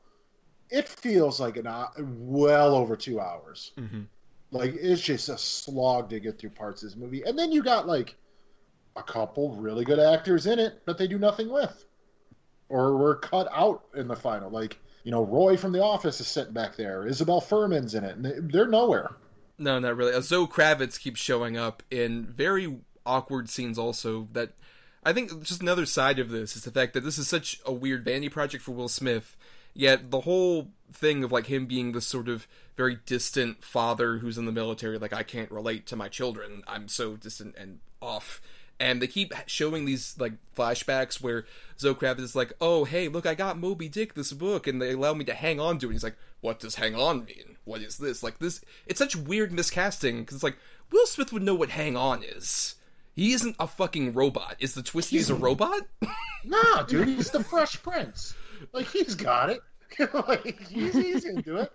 B: It feels like an well over two hours.
A: Mhm.
B: Like it's just a slog to get through parts of this movie, and then you got like a couple really good actors in it that they do nothing with, or were cut out in the final. Like you know, Roy from The Office is sitting back there. Isabelle Fuhrman's in it, and they- they're nowhere.
A: No, not really. Zoe Kravitz keeps showing up in very awkward scenes. Also, that I think just another side of this is the fact that this is such a weird vanity project for Will Smith. Yet the whole thing of like him being this sort of very distant father who's in the military, like I can't relate to my children. I'm so distant and off. And they keep showing these like flashbacks where Zoe Kravitz is like, "Oh, hey, look, I got Moby Dick this book, and they allow me to hang on to it." He's like, "What does hang on mean? What is this? Like this? It's such weird miscasting because it's like Will Smith would know what hang on is. He isn't a fucking robot. Is the Twisties a robot?
B: Nah, dude, he's the Fresh Prince. Like he's got it. like he's, he's into it.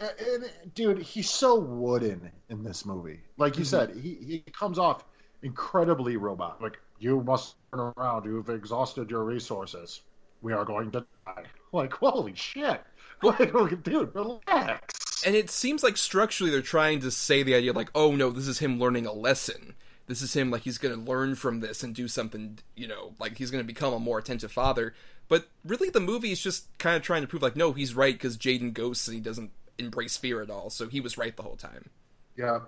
B: And, and, dude, he's so wooden in this movie. Like you said, he, he comes off incredibly robot. Like you must turn around. You've exhausted your resources. We are going to die. Like holy shit. Like, dude, relax.
A: and it seems like structurally they're trying to say the idea like, oh no, this is him learning a lesson. This is him like he's going to learn from this and do something, you know, like he's going to become a more attentive father. But really, the movie is just kind of trying to prove like, no, he's right because Jaden ghosts and he doesn't embrace fear at all. So he was right the whole time.
B: Yeah.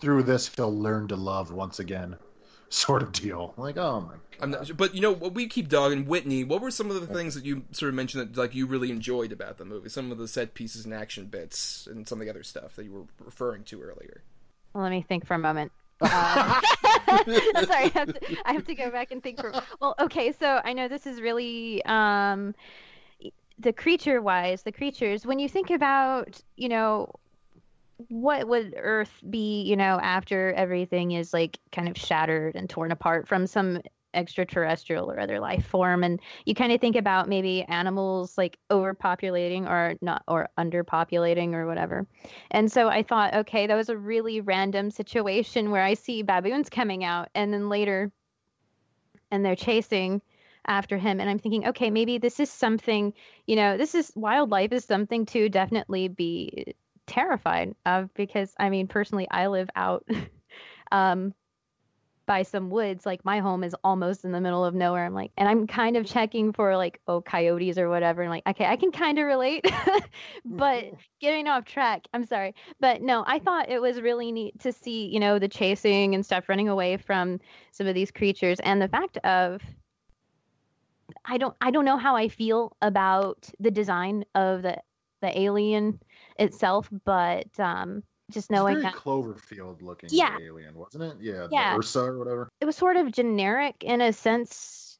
B: Through this, he'll learn to love once again. Sort of deal. Like, oh my god.
A: I'm not, sure- but you know, what we keep dogging Whitney. What were some of the things that you sort of mentioned that like you really enjoyed about the movie? Some of the set pieces and action bits, and some of the other stuff that you were referring to earlier.
C: Well, let me think for a moment. Um, sorry, I have, to, I have to go back and think for. Well, okay, so I know this is really um, the creature wise, the creatures. When you think about, you know, what would Earth be, you know, after everything is like kind of shattered and torn apart from some extraterrestrial or other life form? And you kind of think about maybe animals like overpopulating or not or underpopulating or whatever. And so I thought, okay, that was a really random situation where I see baboons coming out and then later and they're chasing after him. And I'm thinking, okay, maybe this is something, you know, this is wildlife is something to definitely be terrified of because I mean, personally I live out um by some woods like my home is almost in the middle of nowhere. I'm like and i'm kind of checking for like oh coyotes or whatever and like okay i can kind of relate but getting off track i'm sorry. But no i thought it was really neat to see you know the chasing and stuff running away from some of these creatures and the fact of i don't i don't know how i feel about the design of the the alien itself but um just
B: It's
C: knowing
B: very
C: that
B: Cloverfield looking
C: Yeah.
B: alien, wasn't it? Yeah,
C: Yeah.
B: Ursa or whatever.
C: it was sort of generic in a sense,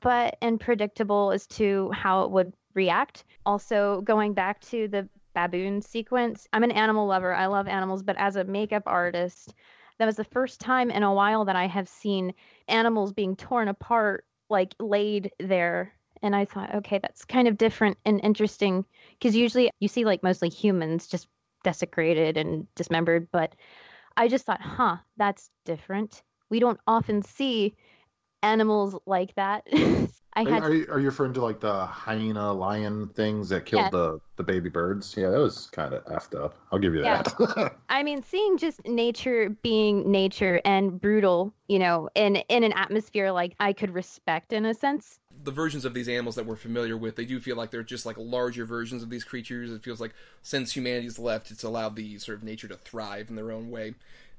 C: but and predictable as to how it would react. Also, going back to the baboon sequence, I'm an animal lover. I love animals, but as a makeup artist, that was the first time in a while that I have seen animals being torn apart, like laid there. And I thought, okay, that's kind of different and interesting because usually you see like mostly humans just desecrated and dismembered, but I just thought, huh, that's different. We don't often see animals like that. I
B: Are,
C: had
B: are you, are you referring to like the hyena lion things that killed
C: Yeah.
B: the, the baby birds? Yeah, that was kind of effed up. I'll give you
C: Yeah.
B: that.
C: I mean, seeing just nature being nature and brutal, you know, in in an atmosphere like I could respect in a sense.
A: the versions of these animals that we're familiar with, they do feel like they're just like larger versions of these creatures. It feels like since humanity's left, it's allowed the sort of nature to thrive in their own way.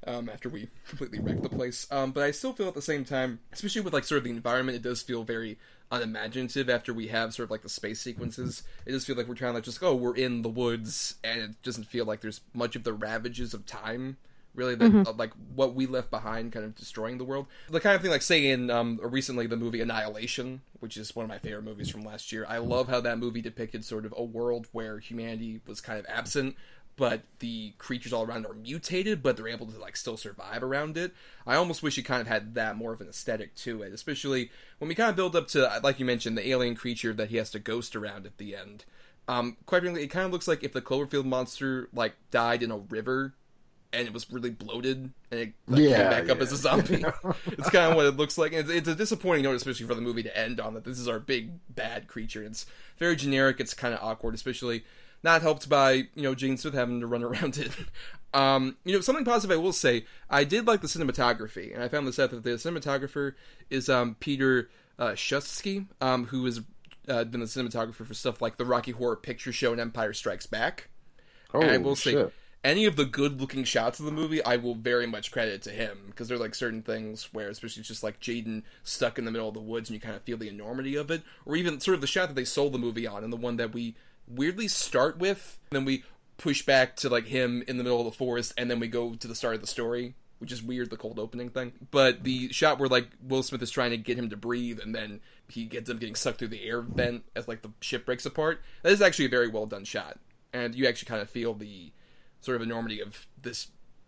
A: Um, after we completely wrecked the place, um, but I still feel at the same time, especially with like sort of the environment, it does feel very unimaginative. After we have sort of like the space sequences, it does feel like we're trying to just oh, we're in the woods, and it doesn't feel like there's much of the ravages of time really that uh, like what we left behind kind of destroying the world. The kind of thing like say in um recently the movie annihilation which is one of my favorite movies from last year. I love how that movie depicted sort of a world where humanity was kind of absent but the creatures all around are mutated but they're able to like still survive around it i almost wish it kind of had that more of an aesthetic to it especially when we kind of build up to like you mentioned the alien creature that he has to ghost around at the end um, quite frankly, it kind of looks like if the Cloverfield monster like died in a river and it was really bloated and it like,
B: Yeah,
A: came back up as a zombie. it's kind of what it looks like. And it's, it's a disappointing note, especially for the movie to end on that this is our big bad creature. It's very generic. It's kind of awkward, especially not helped by you know Jaden Smith having to run around it. Um, you know, something positive I will say, I did like the cinematography, and I found this out that the cinematographer is um, Peter uh, Shusky, um, who has uh, been the cinematographer for stuff like the Rocky Horror Picture Show and Empire Strikes Back.
B: Oh,
A: and I will say, any of the good looking shots of the movie, I will very much credit to him because there are like certain things where, especially just like Jaden stuck in the middle of the woods and you kind of feel the enormity of it, or even sort of the shot that they sold the movie on and the one that we weirdly start with, then we push back to like him in the middle of the forest, and then we go to the start of the story. Which is weird, the cold opening thing. But the shot where like Will Smith is trying to get him to breathe, and then he gets up getting sucked through the air vent as like the ship breaks apart. That is actually a very well done shot, and you actually kind of feel the sort of enormity of this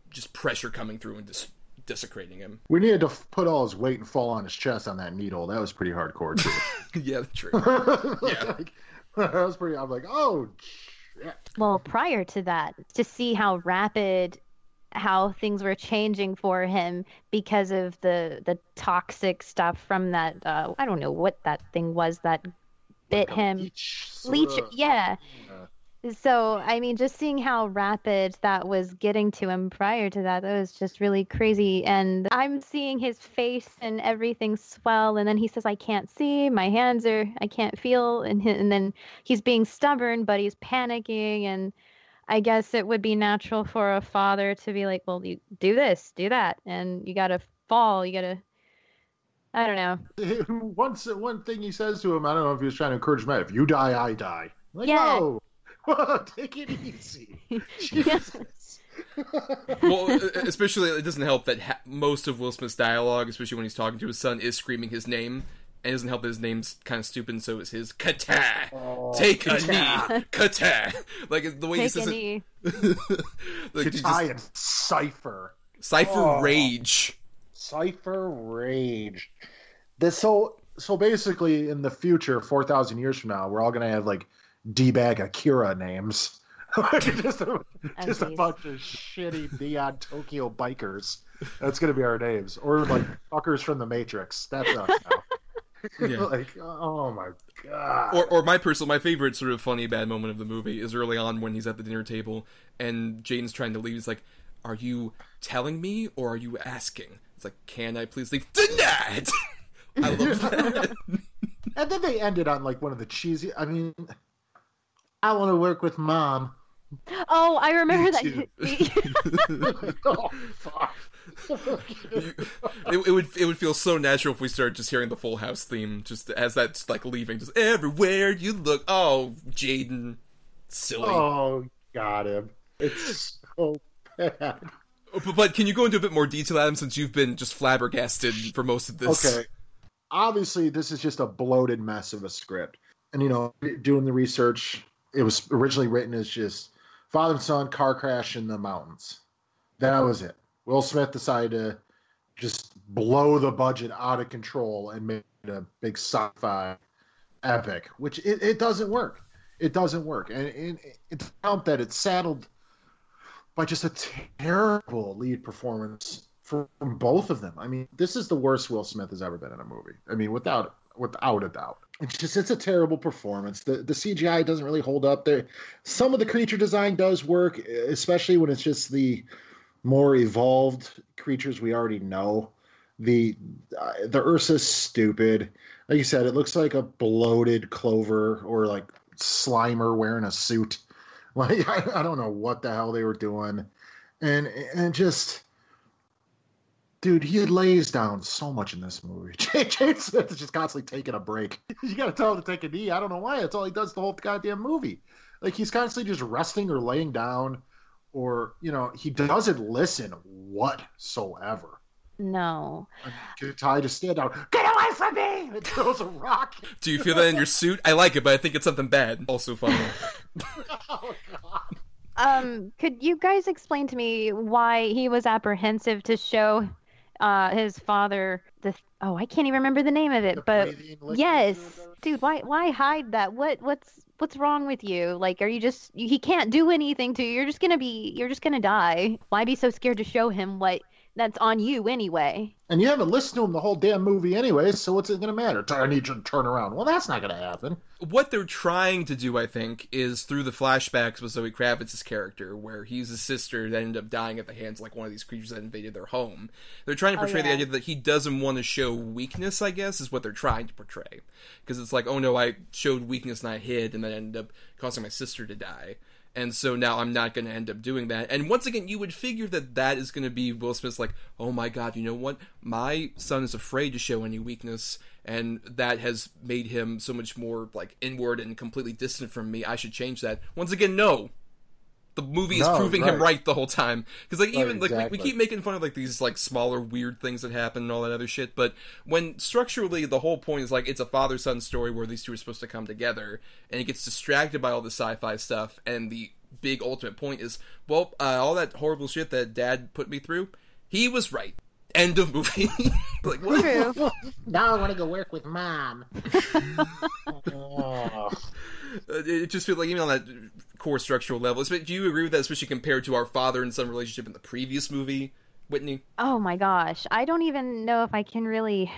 A: just pressure coming through and just desecrating him.
B: We needed to put all his weight and fall on his chest on that needle. That was pretty hardcore too.
A: yeah, true.
B: yeah, that was pretty. I'm like, oh shit.
C: Well, prior to that, to see how rapid how things were changing for him because of the the toxic stuff from that uh, I don't know what that thing was that bit him.
B: Leech. sorta-
C: Leech, yeah. So, I mean, just seeing how rapid that was getting to him prior to that, that was just really crazy. And I'm seeing his face and everything swell. And then he says, I can't see, my hands are, I can't feel. And, and then he's being stubborn, but he's panicking. And I guess it would be natural for a father to be like, well, you do this, do that. And you got to fall. You got to, I don't know.
B: Once one thing he says to him, I don't know if he was trying to encourage him. If you die, I die. Like,
C: Yeah.
B: whoa, whoa, take it easy. Jesus.
A: well, especially it doesn't help that ha- most of Will Smith's dialogue, especially when he's talking to his son, is screaming his name. And it doesn't help that his name's kind of stupid, so is his. Kata!
B: Oh,
A: Take a
B: Kata.
A: knee! Kata! Like, the way he
C: Take
A: says
C: a
A: it.
C: knee.
A: like, he just,
B: and Cipher.
A: Cypher
B: Oh.
A: Rage.
B: Cypher Raige. This so so basically in the future, four thousand years from now, we're all gonna have like D bag Akira names. just a,
C: Oh,
B: just a bunch of shitty neon Tokyo bikers. That's gonna be our names. Or like fuckers from the Matrix. That's us now.
A: Yeah.
B: like, oh my god.
A: Or, or my personal, my favorite sort of funny bad moment of the movie is early on when he's at the dinner table and Jaden's trying to leave. He's like, "Are you telling me or are you asking?" It's like, "Can I please leave?" Denied. I love that.
B: and then they ended on like one of the cheesy. I mean, I want to work with mom.
C: Oh, I remember that.
A: too.
B: oh fuck.
A: it, it would it would feel so natural if we started just hearing the Full House theme, just as that's like leaving, just everywhere you look. Oh, Jaden, silly.
B: oh, got him. It's so bad.
A: But, but can you go into a bit more detail, Adam, since you've been just flabbergasted for most of this?
B: Okay. Obviously, this is just a bloated mess of a script. And, you know, doing the research, it was originally written as just father and son car crash in the mountains. That was it. Will Smith decided to just blow the budget out of control and make it a big sci-fi epic, which it, it doesn't work. It doesn't work. And it, it's out that it's saddled by just a terrible lead performance from both of them. I mean, this is the worst Will Smith has ever been in a movie. I mean, without without a doubt. It's just it's a terrible performance. The the CGI doesn't really hold up there. Some of the creature design does work, especially when it's just the more evolved creatures we already know. The uh, the Ursa's stupid. Like you said, it looks like a bloated Clover or like Slimer wearing a suit. Like I, I don't know what the hell they were doing, and and just dude, he lays down so much in this movie. Jaden Smith is just constantly taking a break. You got to tell him to take a knee. I don't know why. That's all he does the whole goddamn movie. Like he's constantly just resting or laying down, or you know he doesn't listen whatsoever.
C: No.
B: Ty just stand down. Get away from me! And throws a rock.
A: Do you feel that in your suit? I like it, but I think it's something bad. Also funny.
B: oh god.
C: Um, could you guys explain to me why he was apprehensive to show uh his father the oh I can't even remember the name of it,
B: The
C: but yes, dude, why why hide that? What what's what's wrong with you? Like, are you just he can't do anything to you? You're just gonna be you're just gonna die. Why be so scared to show him what that's on you anyway?
B: And you haven't listened to him the whole damn movie anyway, so what's it going to matter? I need you to turn around. Well, that's not going to happen.
A: What they're trying to do, I think, is through the flashbacks with Zoe Kravitz's character, where he's a sister that ended up dying at the hands of like one of these creatures that invaded their home. They're trying to
C: Oh,
A: portray the idea that he doesn't want to show weakness. I guess is what they're trying to portray, because it's like, oh no, I showed weakness and I hid, and then ended up causing my sister to die. And so now I'm not going to end up doing that. And once again, you would figure that that is going to be Will Smith's like, oh my god, you know what? My son is afraid to show any weakness, and that has made him so much more like inward and completely distant from me. I should change that. Once again, no. The movie is
B: No,
A: proving him
B: right.
A: right the whole time because like
B: Right,
A: even like we, we keep making fun of like these like smaller weird things that happen and all that other shit but when structurally the whole point is like it's a father son story where these two are supposed to come together and it gets distracted by all the sci-fi stuff and the big ultimate point is well uh, all that horrible shit that dad put me through he was right end of movie like what
B: now I want to go work with mom. Oh.
A: Uh, it just feels like even on that core structural level do you agree with that especially compared to our father and son relationship in the previous movie whitney
C: Oh my gosh. I don't even know if I can really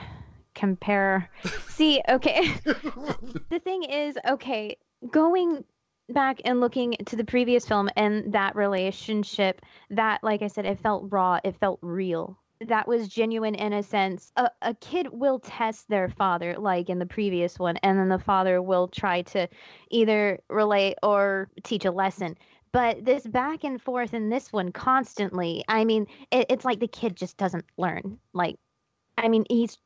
C: compare. See, okay. the thing is, okay, going back and looking to the previous film and that relationship, that, like I said, it felt raw, it felt real. That was genuine in a sense. A, a kid will test their father, like in the previous one, and then the father will try to either relate or teach a lesson. But this back and forth in this one constantly, I mean, it, it's like the kid just doesn't learn. Like, I mean, he's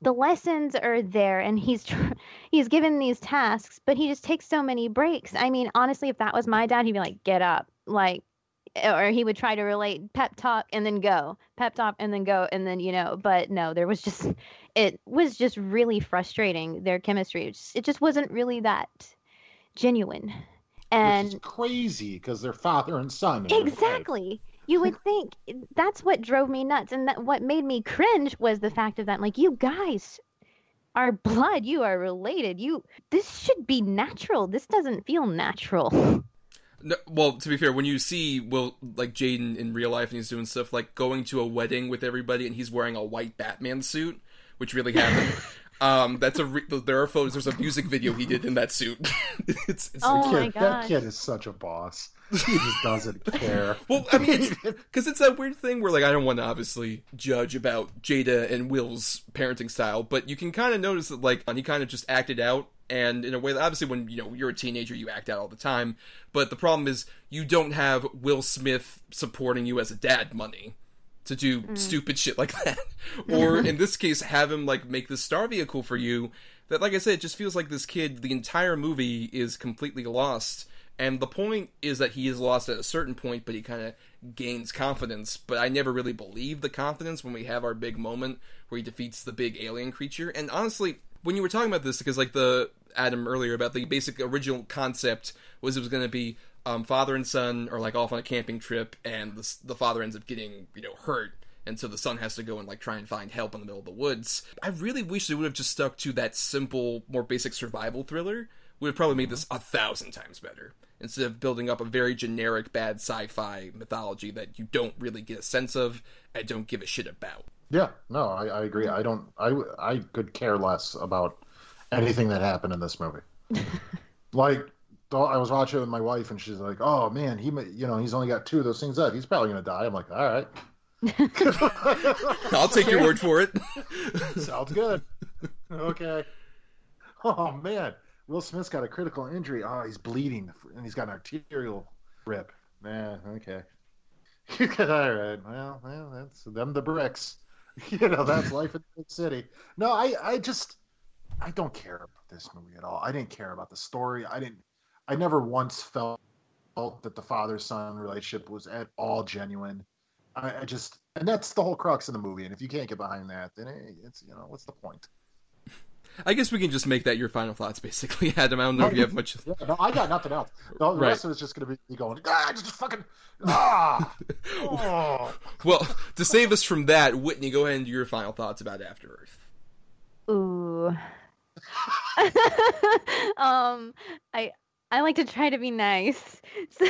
C: the lessons are there, and he's tr- he's given these tasks, but he just takes so many breaks. I mean, honestly, if that was my dad, he'd be like, "Get up," like, or he would try to relate pep talk and then go, pep talk and then go, and then you know. But no, there was just it was just really frustrating their chemistry. It just, it just wasn't really that genuine, and
B: Which is crazy because they're father and son. in real life.
C: Exactly. You would think that's what drove me nuts, and that what made me cringe was the fact of that. Like, you guys are blood. You are related. You. This should be natural. This doesn't feel natural.
A: No, well, to be fair, when you see Will like Jaden in real life and he's doing stuff like going to a wedding with everybody and he's wearing a white Batman suit, which really happened. um, that's a re- there are photos. There's a music video he did in that suit. it's, it's
C: Oh my
B: Kid, that kid is such a boss. He just doesn't care.
A: Well, I mean, because it's that weird thing where, like, I don't want to obviously judge about Jada and Will's parenting style, but you can kind of notice that, like, he kind of just acted out, and in a way obviously, when you know you're a teenager, you act out all the time. But the problem is, you don't have Will Smith supporting you as a dad money to do mm. stupid shit like that, or in this case, have him like make this star vehicle for you. That, like I said, it just feels like this kid. The entire movie is completely lost. And the point is that he is lost at a certain point, but he kind of gains confidence. But I never really believe the confidence when we have our big moment where he defeats the big alien creature. And honestly, when you were talking about this, because like the Adam earlier about the basic original concept was it was going to be um, father and son are like off on a camping trip, and the the father ends up getting you know hurt. And so the son has to go and like try and find help in the middle of the woods. I really wish they would have just stuck to that simple, more basic survival thriller. Would have probably made this a thousand times better instead of building up a very generic bad sci-fi mythology that you don't really get a sense of and don't give a shit about.
B: Yeah, no, I, I agree. I don't. I I could care less about anything that happened in this movie. like, though I was watching it with my wife, and she's like, "Oh man, he, you know, he's only got two of those things left. He's probably gonna die." I'm like, "All right,
A: I'll take your word for it.
B: sounds good. okay." Oh man, Will Smith's got a critical injury. Oh, he's bleeding, and he's got an arterial rip. Man, okay. All right. Well, well, that's them the bricks. You know, that's life in the big city. No, I, I just, I don't care about this movie at all. I didn't care about the story. I didn't, I never once felt that the father son relationship was at all genuine. I, I just, and that's the whole crux of the movie. And if you can't get behind that, then it, it's, you know, what's the point?
A: I guess we can just make that your final thoughts, basically, Adam. I don't know if you have much.
B: Yeah, no, I got nothing else. The, the
A: Right.
B: rest of it's just going to be me going, ah, just fucking, ah, oh.
A: Well, to save us from that, Whitney, go ahead and do your final thoughts about After Earth.
C: Ooh. um, I I like to try to be nice. So,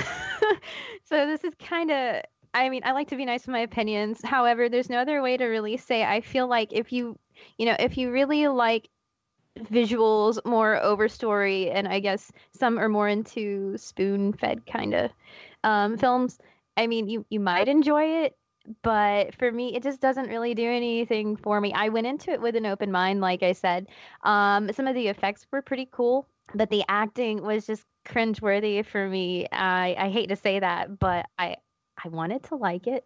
C: so this is kind of I mean, I like to be nice with my opinions. However, there's no other way to really say I feel like if you, you know, if you really like visuals, more over story, and I guess some are more into spoon fed kind of um, films, I mean, you, you might enjoy it. But for me, it just doesn't really do anything for me. I went into it with an open mind, like I said. Um, some of the effects were pretty cool, but the acting was just cringeworthy for me. I, I hate to say that, but I, I wanted to like it.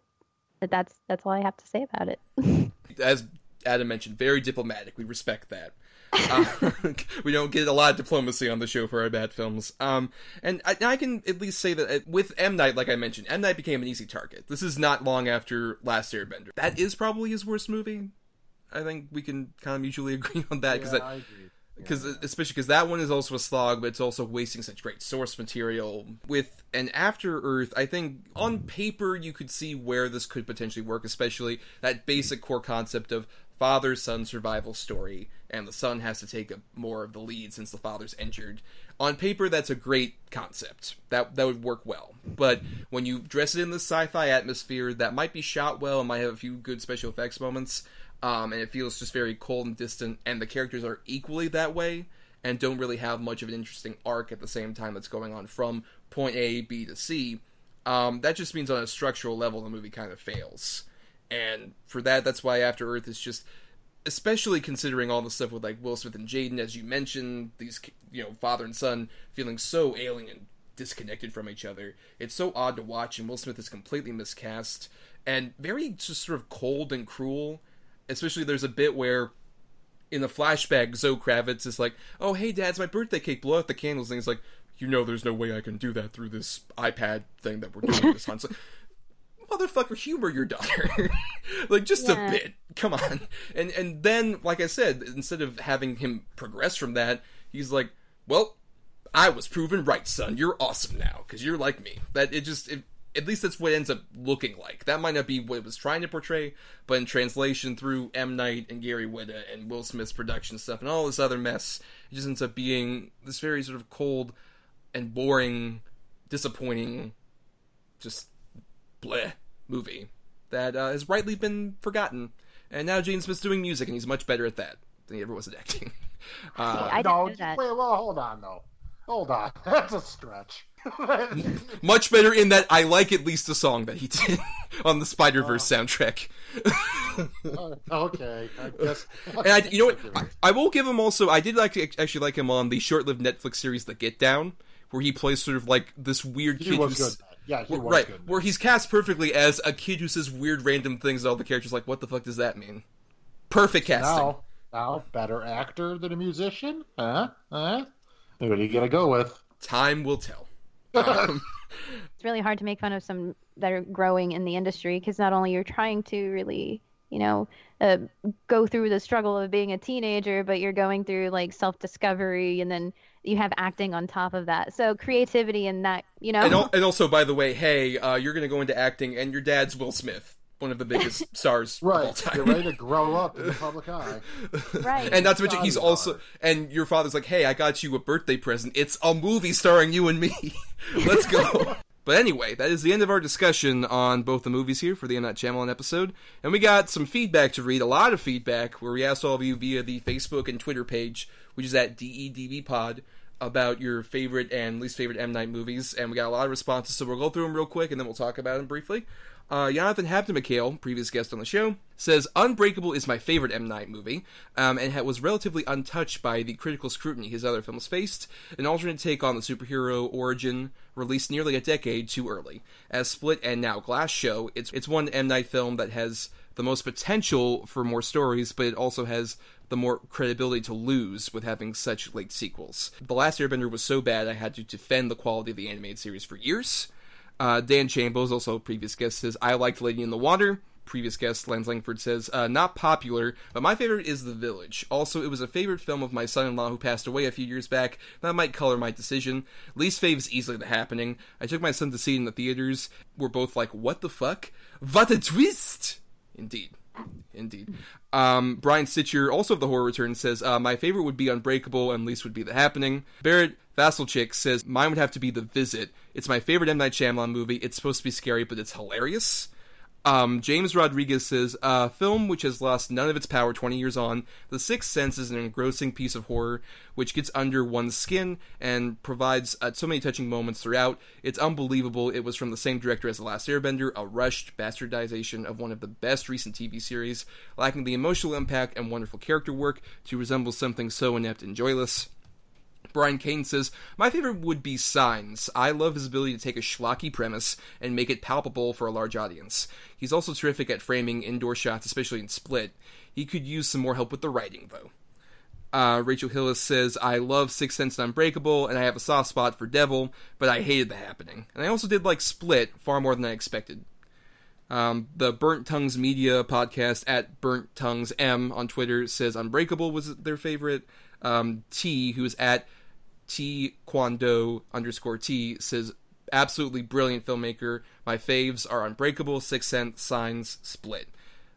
C: But that's that's all I have to say about it.
A: As Adam mentioned, very diplomatic. We respect that. uh, we don't get a lot of diplomacy on the show for our bad films. Um, and I, I, can at least say that uh, with M Night, like I mentioned, M Night became an easy target. This is not long after Last Airbender. That is probably his worst movie. I think we can kind of mutually agree on that because
B: Yeah, I
A: that because especially because that one is also a slog, but it's also wasting such great source material. With an After Earth, I think on paper you could see where this could potentially work, especially that basic core concept of father son survival story, and the son has to take a, more of the lead since the father's injured. On paper, that's a great concept. That that would work well. But when you dress it in the sci-fi atmosphere, that might be shot well and might have a few good special effects moments um, and it feels just very cold and distant, and the characters are equally that way, and don't really have much of an interesting arc at the same time that's going on from point A, B to C. Um, that just means on a structural level, the movie kind of fails. And for that, that's why After Earth is just, especially considering all the stuff with like Will Smith and Jaden, as you mentioned, these you know father and son feeling so alien and disconnected from each other. It's so odd to watch, and Will Smith is completely miscast and very just sort of cold and cruel especially there's a bit where in the flashback Zoe Kravitz is like, "Oh, hey, Dad, it's my birthday cake. Blow out the candles." And he's like, "You know, there's no way I can do that through this iPad thing that we're doing this on." Like, Motherfucker, humor your daughter, like just
C: Yeah.
A: a bit. Come on, and and then, like I said, instead of having him progress from that, he's like, "Well, I was proven right, son. You're awesome now because you're like me." That it just it, at least that's what it ends up looking like. That might not be what it was trying to portray, but in translation through M Night and Gary Whitta and Will Smith's production stuff and all this other mess, it just ends up being this very sort of cold and boring, disappointing, just bleh movie that uh, has rightly been forgotten. And now Jaden Smith's doing music, and he's much better at that than he ever was at acting. Uh,
C: I didn't
B: no,
C: know that.
B: wait, well, hold on, though. Hold on. That's a stretch.
A: much better in that I like at least a song that he did on the Spider Verse soundtrack.
B: Uh, okay, I guess.
A: And I, you know what? I, I will give him also. I did like actually like him on the short-lived Netflix series The Get Down, where he plays sort of like this weird
B: he
A: kid
B: was
A: who's
B: good. Yeah, he was
A: right,
B: good.
A: where he's cast perfectly as a kid who says weird random things. All the characters like, what the fuck does that mean? Perfect casting.
B: Now, now, better actor than a musician? Huh? Huh? What are you gonna go with?
A: Time will tell. Um,
C: it's really hard to make fun of some that are growing in the industry because not only you're trying to really you know uh, go through the struggle of being a teenager but you're going through like self-discovery and then you have acting on top of that. So creativity and that you know?
A: And, al- and also, by the way, hey, uh, you're going to go into acting, and your dad's Will Smith, one of the biggest stars of all
B: Right,
A: time.
B: get ready to grow up in the public eye.
C: right
A: And not to mention, he's also, and your father's like, hey, I got you a birthday present. It's a movie starring you and me. Let's go. but anyway, that is the end of our discussion on both the movies here for the M. Night Shyamalan episode. And we got some feedback to read, a lot of feedback, where we asked all of you via the Facebook and Twitter page, which is at DEDBpod, about your favorite and least favorite M. Night movies. And we got a lot of responses, so we'll go through them real quick and then we'll talk about them briefly. Uh, Jonathan McHale, previous guest on the show, says Unbreakable is my favorite M. Night movie, um, and was relatively untouched by the critical scrutiny his other films faced. An alternate take on the superhero origin, released nearly a decade too early. As Split and now Glass show, it's it's one M. Night film that has the most potential for more stories, but it also has the more credibility to lose with having such late sequels. The Last Airbender was so bad I had to defend the quality of the animated series for years. Uh, Dan Chambos, also previous guest, says, I liked Lady in the Water. Previous guest, Lance Langford, says, uh, not popular, but my favorite is The Village. Also, it was a favorite film of my son in law who passed away a few years back. That might color my decision. Least fave is easily The Happening. I took my son to see it in the theaters. We're both like, what the fuck? What a twist! Indeed. Indeed. Um, Brian Sitcher, also of the Horror Return, says, uh, My favorite would be Unbreakable, and least would be The Happening. Barrett Vasselchick says, Mine would have to be The Visit. It's my favorite M. Night Shyamalan movie. It's supposed to be scary, but it's hilarious. Um, James Rodriguez says, a film which has lost none of its power 20 years on, The Sixth Sense is an engrossing piece of horror which gets under one's skin and provides uh, so many touching moments throughout. It's unbelievable. It was from the same director as The Last Airbender, a rushed bastardization of one of the best recent TV series, lacking the emotional impact and wonderful character work to resemble something so inept and joyless. Brian Kane says, My favorite would be Signs. I love his ability to take a schlocky premise and make it palpable for a large audience. He's also terrific at framing indoor shots, especially in Split. He could use some more help with the writing, though. Uh, Rachel Hillis says, I love Six Sense and Unbreakable, and I have a soft spot for Devil, but I hated The Happening. And I also did like Split far more than I expected. Um, the Burnt Tongues Media podcast at Burnt Tongues M on Twitter says Unbreakable was their favorite. Um, T, who is at T Kwando underscore T, says absolutely brilliant filmmaker. My faves are Unbreakable, Six Sense, Signs, Split.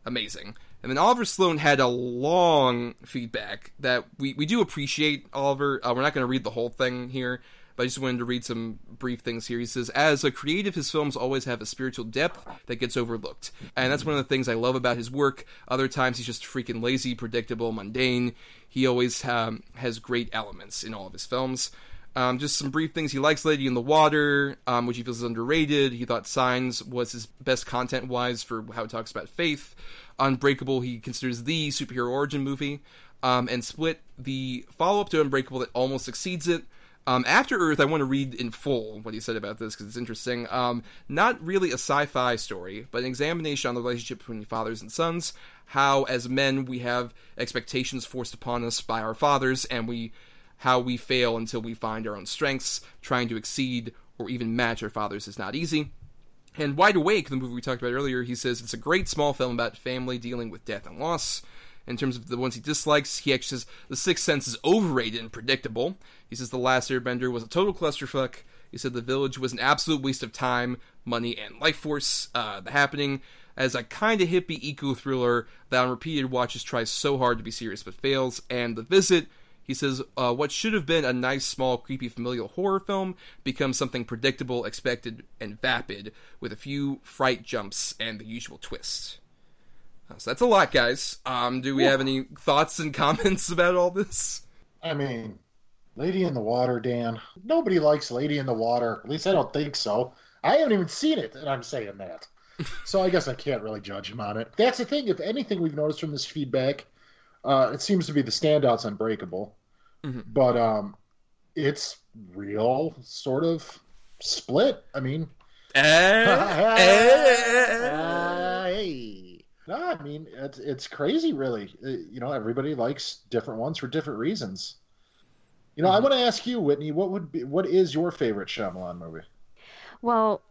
A: Amazing. And then Oliver Sloan had a long feedback that we, we do appreciate, Oliver. Uh, we're not going to read the whole thing here, but I just wanted to read some brief things here. He says, As a creative, his films always have a spiritual depth that gets overlooked. And that's one of the things I love about his work. Other times he's just freaking lazy, predictable, mundane. He always um, has great elements in all of his films. Um, just some brief things. He likes Lady in the Water, um, which he feels is underrated. He thought Signs was his best content wise for how it talks about faith. Unbreakable, he considers the superhero origin movie. Um, and Split, the follow up to Unbreakable that almost exceeds it. Um, After Earth, I want to read in full what he said about this because it's interesting. Um, not really a sci fi story, but an examination on the relationship between fathers and sons. How, as men, we have expectations forced upon us by our fathers, and we how we fail until we find our own strengths. Trying to exceed or even match our fathers is not easy. And Wide Awake, the movie we talked about earlier, he says it's a great small film about family dealing with death and loss. In terms of the ones he dislikes, he actually says The Sixth Sense is overrated and predictable. He says The Last Airbender was a total clusterfuck. He said The Village was an absolute waste of time, money, and life force. Uh, the Happening, as a kind of hippie eco thriller that on repeated watches tries so hard to be serious but fails. And The Visit, he says, uh, what should have been a nice, small, creepy, familial horror film becomes something predictable, expected, and vapid, with a few fright jumps and the usual twists. So that's a lot, guys. Um, do we have any thoughts and comments about all this?
B: I mean, Lady in the Water, Dan. Nobody likes Lady in the Water. At least I don't think so. I haven't even seen it, and I'm saying that. so I guess I can't really judge him on it. That's the thing. If anything we've noticed from this feedback, uh, it seems to be the standouts Unbreakable.
A: Mhm.
B: But um, it's real sort of split. I mean,
A: Eh, eh.
B: hey. No, I mean it's it's crazy, really. Uh, You know, everybody likes different ones for different reasons. You know, I want to ask you, Whitney, what would be what is your favorite Shyamalan movie?
C: Well,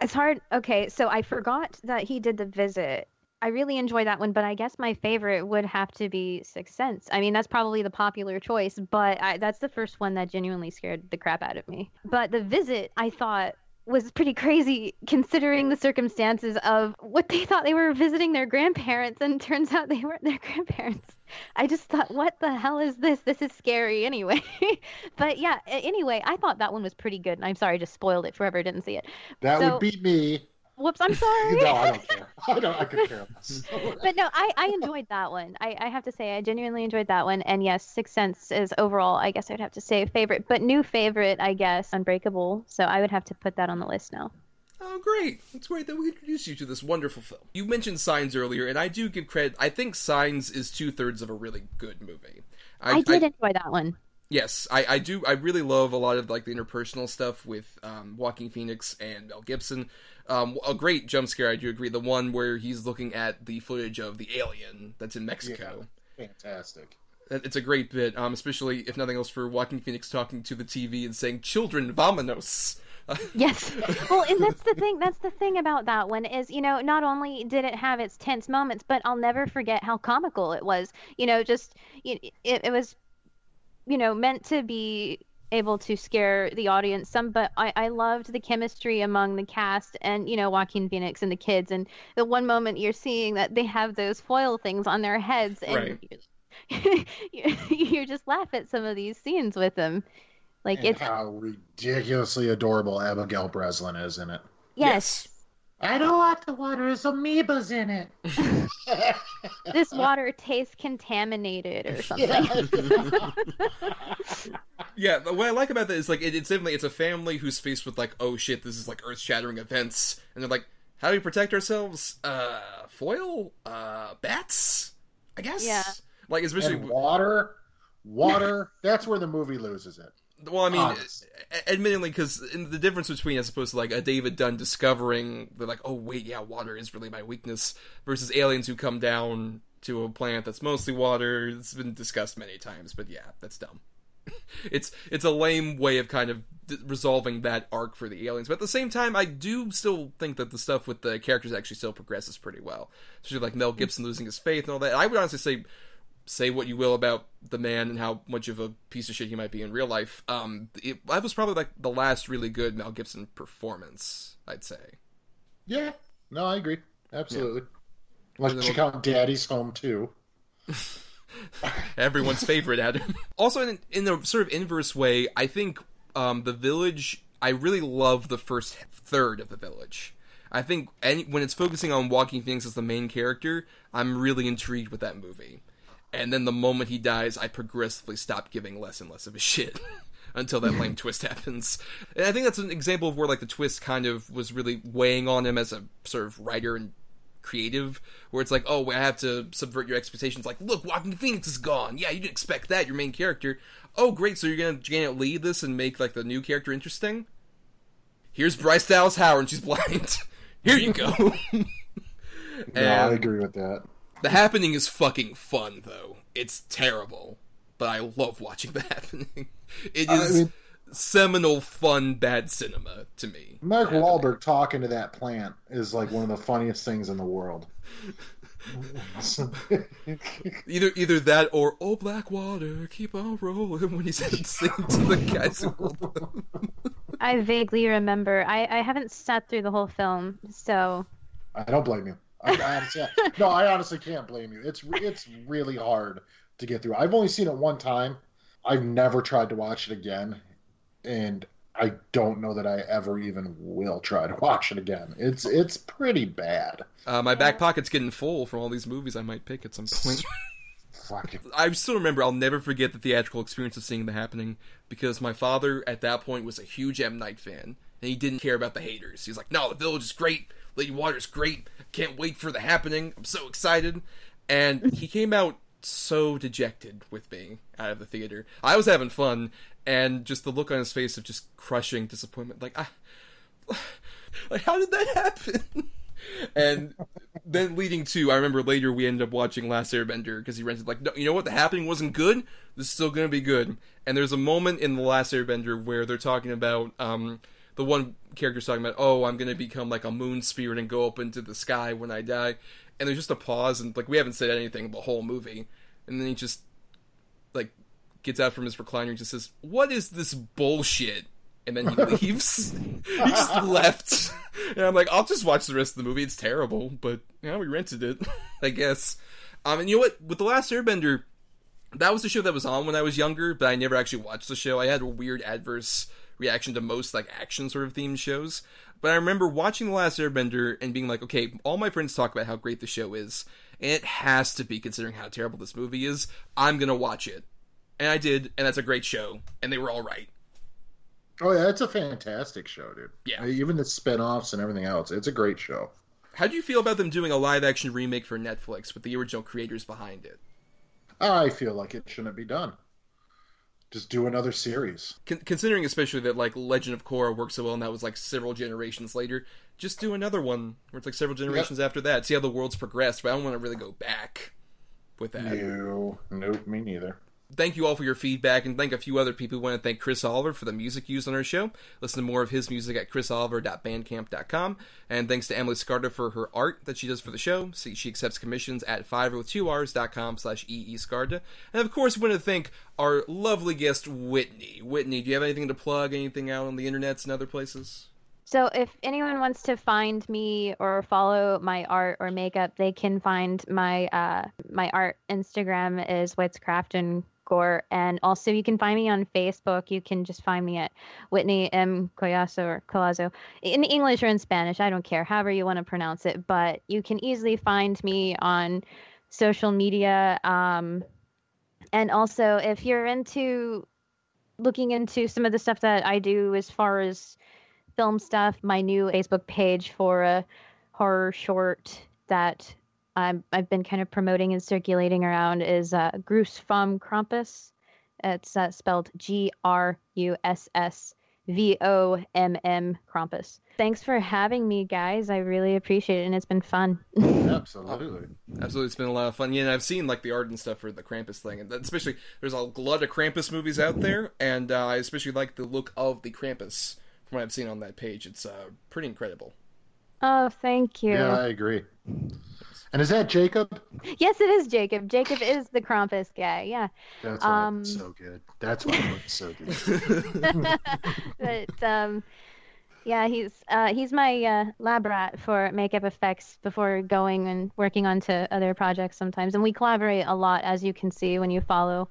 C: it's hard. Okay, so I forgot that he did the visit. I really enjoy that one, but I guess my favorite would have to be Sixth Sense. I mean, that's probably the popular choice, but I, that's the first one that genuinely scared the crap out of me. But the visit, I thought was pretty crazy considering the circumstances of what they thought they were visiting their grandparents and turns out they weren't their grandparents. I just thought, what the hell is this? This is scary anyway. but yeah, anyway, I thought that one was pretty good. And I'm sorry I just spoiled it for whoever didn't see it.
B: That
C: So-
B: would be me.
C: Whoops, I'm sorry.
B: no, I don't care. I don't. I could care less.
C: but no, I, I enjoyed that one. I, I have to say, I genuinely enjoyed that one. And yes, Sixth Sense is overall, I guess I'd have to say favorite, but new favorite, I guess, Unbreakable. So I would have to put that on the list now.
A: Oh, great. It's great that we introduced you to this wonderful film. You mentioned Signs earlier, and I do give credit. I think Signs is two thirds of a really good movie.
C: I, did enjoy that one.
A: Yes, I, I do. I really love a lot of like the interpersonal stuff with um, Joaquin Phoenix and Mel Gibson. Um, a great jump scare. I do agree. The one where he's looking at the footage of the alien that's in Mexico.
B: Fantastic.
A: It's a great bit, um, especially if nothing else for Joaquin Phoenix talking to the TV and saying "Children, vamonos."
C: Yes. Well, and that's the thing. That's the thing about that one is, you know, not only did it have its tense moments, but I'll never forget how comical it was. You know, just it, it was, you know, meant to be able to scare the audience some, but I, I loved the chemistry among the cast and you know Joaquin Phoenix and the kids. And the one moment you're seeing that they have those foil things on their heads, and
A: Right.
C: you, you just laugh at some of these scenes with them. Like
B: and
C: it's
B: how ridiculously adorable Abigail Breslin is in it.
C: yes,
B: I don't want the water. There's amoebas in it.
C: this water tastes contaminated or something.
A: Yeah, but what I like about that is like it, it's definitely it's a family who's faced with like oh shit this is like earth shattering events and they're like how do we protect ourselves uh foil uh bats I guess
C: Yeah.
A: like especially
B: and water, water. That's where the movie loses it.
A: Well I mean ah.
B: Honest.
A: a- admittedly because the difference between as opposed to like a David Dunn discovering they're like oh wait yeah water is really my weakness versus aliens who come down to a planet that's mostly water. It's been discussed many times but yeah that's dumb. It's it's a lame way of kind of d- resolving that arc for the aliens but at the same time i do still think that the stuff with the characters actually still progresses pretty well. Especially like mel gibson losing his faith and all that. I would honestly say say what you will about the man and how much of a piece of shit he might be in real life um it, that was probably like the last really good mel gibson performance i'd say
B: Yeah. No, I agree. Absolutely. Unless
A: Little-
B: you count Daddy's Home too.
A: everyone's favorite Adam. Also, in, in a sort of inverse way, I think um, the village. I really love the first third of the village. I think any, when it's focusing on Joaquin Phoenix as the main character, I'm really intrigued with that movie. And then the moment he dies, I progressively stop giving less and less of a shit until that lame twist happens. And I think that's an example of where like the twist kind of was really weighing on him as a sort of writer and creative where it's like oh i have to subvert your expectations. Like look joaquin phoenix is gone. Yeah you didn't expect that your main character. Oh great. So you're gonna janet lead this and make like the new character interesting? Here's bryce dallas howard and she's blind. Here you go.
B: No, I agree with that.
A: The happening is fucking fun though it's terrible but i love watching the happening It is I
B: mean-
A: seminal fun bad cinema to me
B: Mark Wahlberg talking to that plant is like one of the funniest things in the world.
A: Either either that or oh black water, keep on rolling when he's singing to the guys who hold them.
C: I vaguely remember. I, I haven't sat through the whole film, so
B: I don't blame you. I, I honestly, no, I honestly can't blame you. It's it's really hard to get through. I've only seen it one time. I've never tried to watch it again, and I don't know that I ever even will try to watch it again. It's it's pretty bad.
A: Uh, my back pocket's getting full from all these movies I might pick at some point.
B: Fucking
A: I still remember. I'll never forget the theatrical experience of seeing the happening because my father at that point was a huge M Night fan and he didn't care about the haters. He's like, "No, the village is great. Lady Water's great. Can't wait for the happening. I'm so excited." And he came out so dejected with me out of the theater. I was having fun, and just the look on his face of just crushing disappointment. Like, I, like, how did that happen? and then leading to, I remember later we ended up watching Last Airbender because he rented like, no, you know what, the happening wasn't good. This is still gonna be good. And there's a moment in the Last Airbender where they're talking about, um, the one character's talking about, oh, I'm gonna become like a moon spirit and go up into the sky when I die. And there's just a pause, and like we haven't said anything the whole movie, and then he just like gets out from his recliner and just says, "What is this bullshit?" And then he leaves. he just left, and I'm like, "I'll just watch the rest of the movie. It's terrible, but you know, we rented it, I guess." Um, and you know what? With the Last Airbender, that was the show that was on when I was younger, but I never actually watched the show. I had a weird adverse reaction to most like action sort of themed shows. But I remember watching The Last Airbender and being like, okay, all my friends talk about how great the show is, and it has to be considering how terrible this movie is. I'm gonna watch it. And I did, and that's a great show, and they were all right.
B: Oh yeah, it's a fantastic show, dude.
A: Yeah.
B: Even the spin-offs and everything else. It's a great show.
A: How do you feel about them doing a live action remake for Netflix with the original creators behind it?
B: I feel like it shouldn't be done. Just do another series.
A: Con- considering especially that like Legend of Korra worked so well, and that was like several generations later, just do another one where it's like several generations after that. See how the world's progressed. But I don't want to really go back with that.
B: No, nope, me neither.
A: Thank you all for your feedback and thank a few other people. We want to thank Chris Oliver for the music used on our show. Listen to more of his music at chrisoliver.bandcamp.com. And thanks to Emily Scarta for her art that she does for the show. See, she accepts commissions at fiverr2rs.com slash eescarta. And of course, we want to thank our lovely guest, Whitney. Whitney, do you have anything to plug, anything out on the internets and other places?
C: So if anyone wants to find me or follow my art or makeup, they can find my uh, my art Instagram is Witchcraft and Gore, and also you can find me on Facebook. You can just find me at Whitney M Collazo or Collazo in English or in Spanish. I don't care, however you want to pronounce it. But you can easily find me on social media. Um, and also, if you're into looking into some of the stuff that I do as far as film stuff, my new Facebook page for a horror short that I'm, I've been kind of promoting and circulating around is uh, Gruss vom Krampus. It's uh, spelled G R U S S V O M M Krampus. Thanks for having me, guys. I really appreciate it, and it's been fun.
B: Absolutely.
A: Absolutely, it's been a lot of fun. Yeah, and I've seen like the art and stuff for the Krampus thing, and especially there's a lot of Krampus movies out there, and uh, I especially like the look of the Krampus from what I've seen on that page. It's uh, pretty incredible.
C: Oh, thank you.
B: Yeah, I agree. And is that Jacob?
C: Yes, it is Jacob. Jacob is the Krampus guy. Yeah.
B: That's why
C: Um,
B: it's so good. That's why it's so good.
C: but um, yeah, he's uh, he's my uh, lab rat for makeup effects before going and working on to other projects sometimes, and we collaborate a lot, as you can see when you follow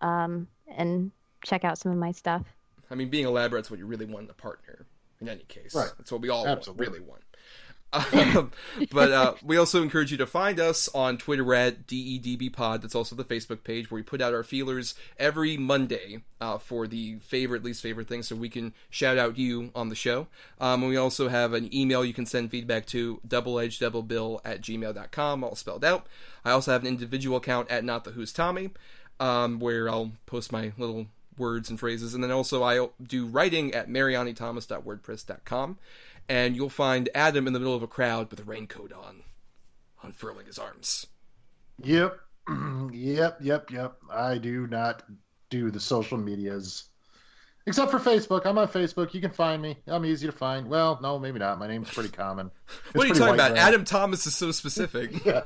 C: um, and check out some of my stuff.
A: I mean, being a lab rat's what you really want in a partner. In any case,
B: Right.
A: That's what we all
B: Absolutely.
A: really want. Um, but uh, we also encourage you to find us on Twitter at DEDBpod. That's also the Facebook page where we put out our feelers every Monday uh, for the favorite, least favorite things so we can shout out you on the show. Um, and we also have an email you can send feedback to doubleedgedoublebill at gmail.com, all spelled out. I also have an individual account at Not the Who's Tommy, um, where I'll post my little words and phrases. And then also I do writing at marianithomas.wordpress.com. And you'll find Adam in the middle of a crowd with a raincoat on, unfurling his arms.
B: Yep. yep, yep, yep. I do not do the social medias. Except for Facebook. I'm on Facebook. You can find me. I'm easy to find. Well, no, maybe not. My name's pretty common.
A: What are you talking about? Adam Thomas is so specific.
B: Yeah.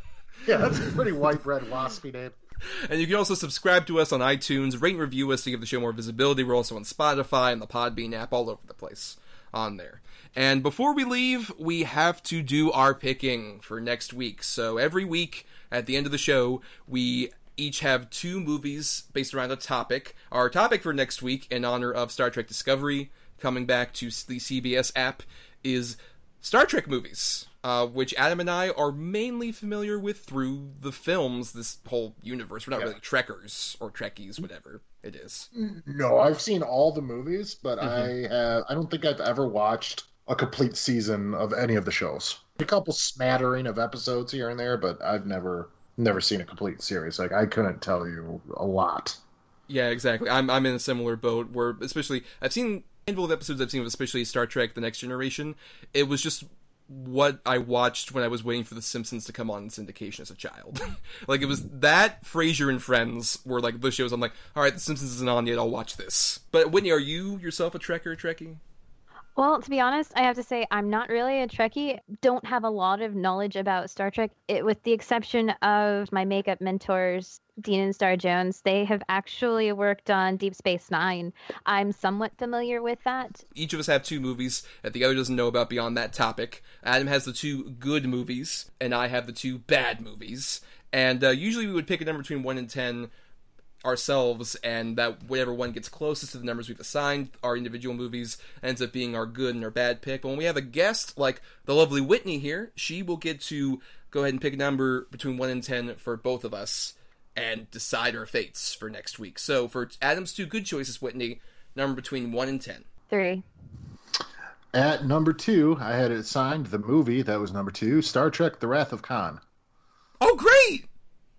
B: Yeah, that's a pretty white bread waspy name.
A: and you can also subscribe to us on iTunes, rate and review us to give the show more visibility. We're also on Spotify and the Podbean app, all over the place on there. And before we leave, we have to do our picking for next week. So every week at the end of the show, we each have two movies based around a topic. Our topic for next week, in honor of Star Trek Discovery coming back to the CBS app, is Star Trek movies, uh, which Adam and I are mainly familiar with through the films, this whole universe. We're not really Trekkers or Trekkies, whatever it is.
B: No, I've seen all the movies, but
A: Mm-hmm.
B: I have I don't think I've ever watched a complete season of any of the shows. A couple smattering of episodes here and there, but I've never never seen a complete series. Like I couldn't tell you a lot.
A: Yeah, exactly. I'm I'm in a similar boat where, especially, I've seen a handful of episodes I've seen of especially Star Trek: The Next Generation. It was just what I watched when I was waiting for The Simpsons to come on in syndication as a child. like it was that Frasier and Friends were like the shows. I'm like, all right, The Simpsons isn't on yet. I'll watch this. But Whitney, are you yourself a Trekker, Trekkie?
C: Well, to be honest, I have to say I'm not really a Trekkie. Don't have a lot of knowledge about Star Trek, it, with the exception of my makeup mentors, Dean and Star Jones. They have actually worked on Deep Space Nine. I'm somewhat familiar with that.
A: each of us have two movies that the other doesn't know about beyond that topic. Adam has the two good movies, and I have the two bad movies. And uh, usually we would pick a number between 1 and 10 ourselves, and that whatever one gets closest to the numbers we've assigned our individual movies ends up being our good and our bad pick. But when we have a guest like the lovely Whitney here, she will get to go ahead and pick a number between 1 and 10 for both of us and decide our fates for next week. So for Adam's two good choices, Whitney, number between 1 and 10.
C: Three.
B: At number two, I had it assigned the movie that was number two, Star Trek: The Wrath of Khan.
A: Oh, great!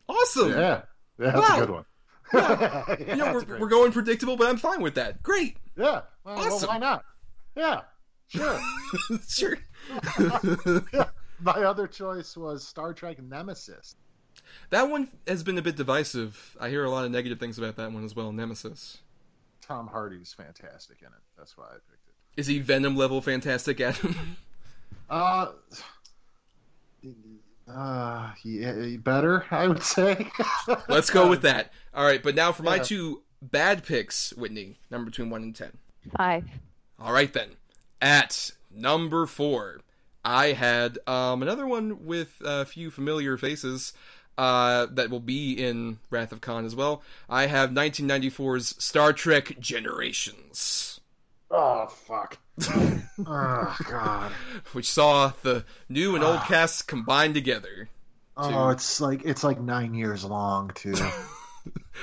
A: Awesome.
B: Yeah, yeah, that's
A: Wow.
B: a good one.
A: You
B: Yeah,
A: know, we're,
B: great.
A: we're going predictable, but I'm fine with that. Great.
B: yeah. Well, well,
A: Awesome.
B: why not? Yeah, sure.
A: sure.
B: My other choice was Star Trek Nemesis.
A: That one has been a bit divisive. I hear a lot of negative things about that one as well. Nemesis.
B: Tom Hardy's fantastic in it. That's why I picked it.
A: Is he Venom level fantastic, Adam?
B: Uh, uh, yeah, better, I would say.
A: Let's go with that. All right, but now for my
B: Yeah.
A: two bad picks, Whitney, number between one and ten.
C: Five.
A: All right then. At number four, I had um, another one with a few familiar faces uh, that will be in Wrath of Khan as well. I have 1994's Star Trek Generations,
B: oh fuck. oh god.
A: which saw the new and old ah. casts combined together.
B: Oh, it's like it's like nine years long too.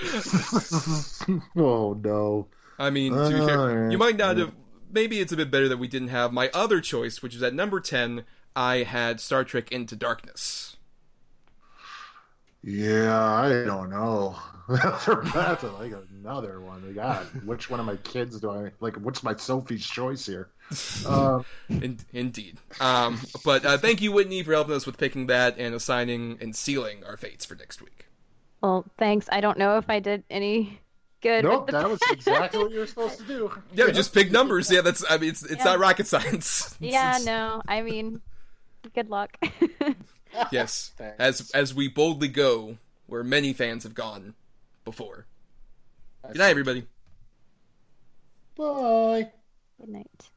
B: oh no.
A: I mean, to be fair, you might not have. Maybe it's a bit better that we didn't have my other choice, which is at number 10. I had Star Trek Into Darkness.
B: Yeah, I don't know. That's like another one. God, which one of my kids do I like? What's my Sophie's choice here? Uh,
A: In- indeed. Um, but uh, thank you, Whitney, for helping us with picking that and assigning and sealing our fates for next week.
C: Well, thanks. I don't know if I did any good. with
B: nope,
C: the-
B: that was exactly what you were supposed to do.
A: Yeah, just pick numbers. Yeah, that's. I mean, it's it's
C: Yeah.
A: not rocket science.
C: yeah,
A: It's-
C: no. I mean, good luck.
A: Yes,
B: Thanks.
A: as as we boldly go where many fans have gone before. Good night, everybody.
B: Bye.
C: good night.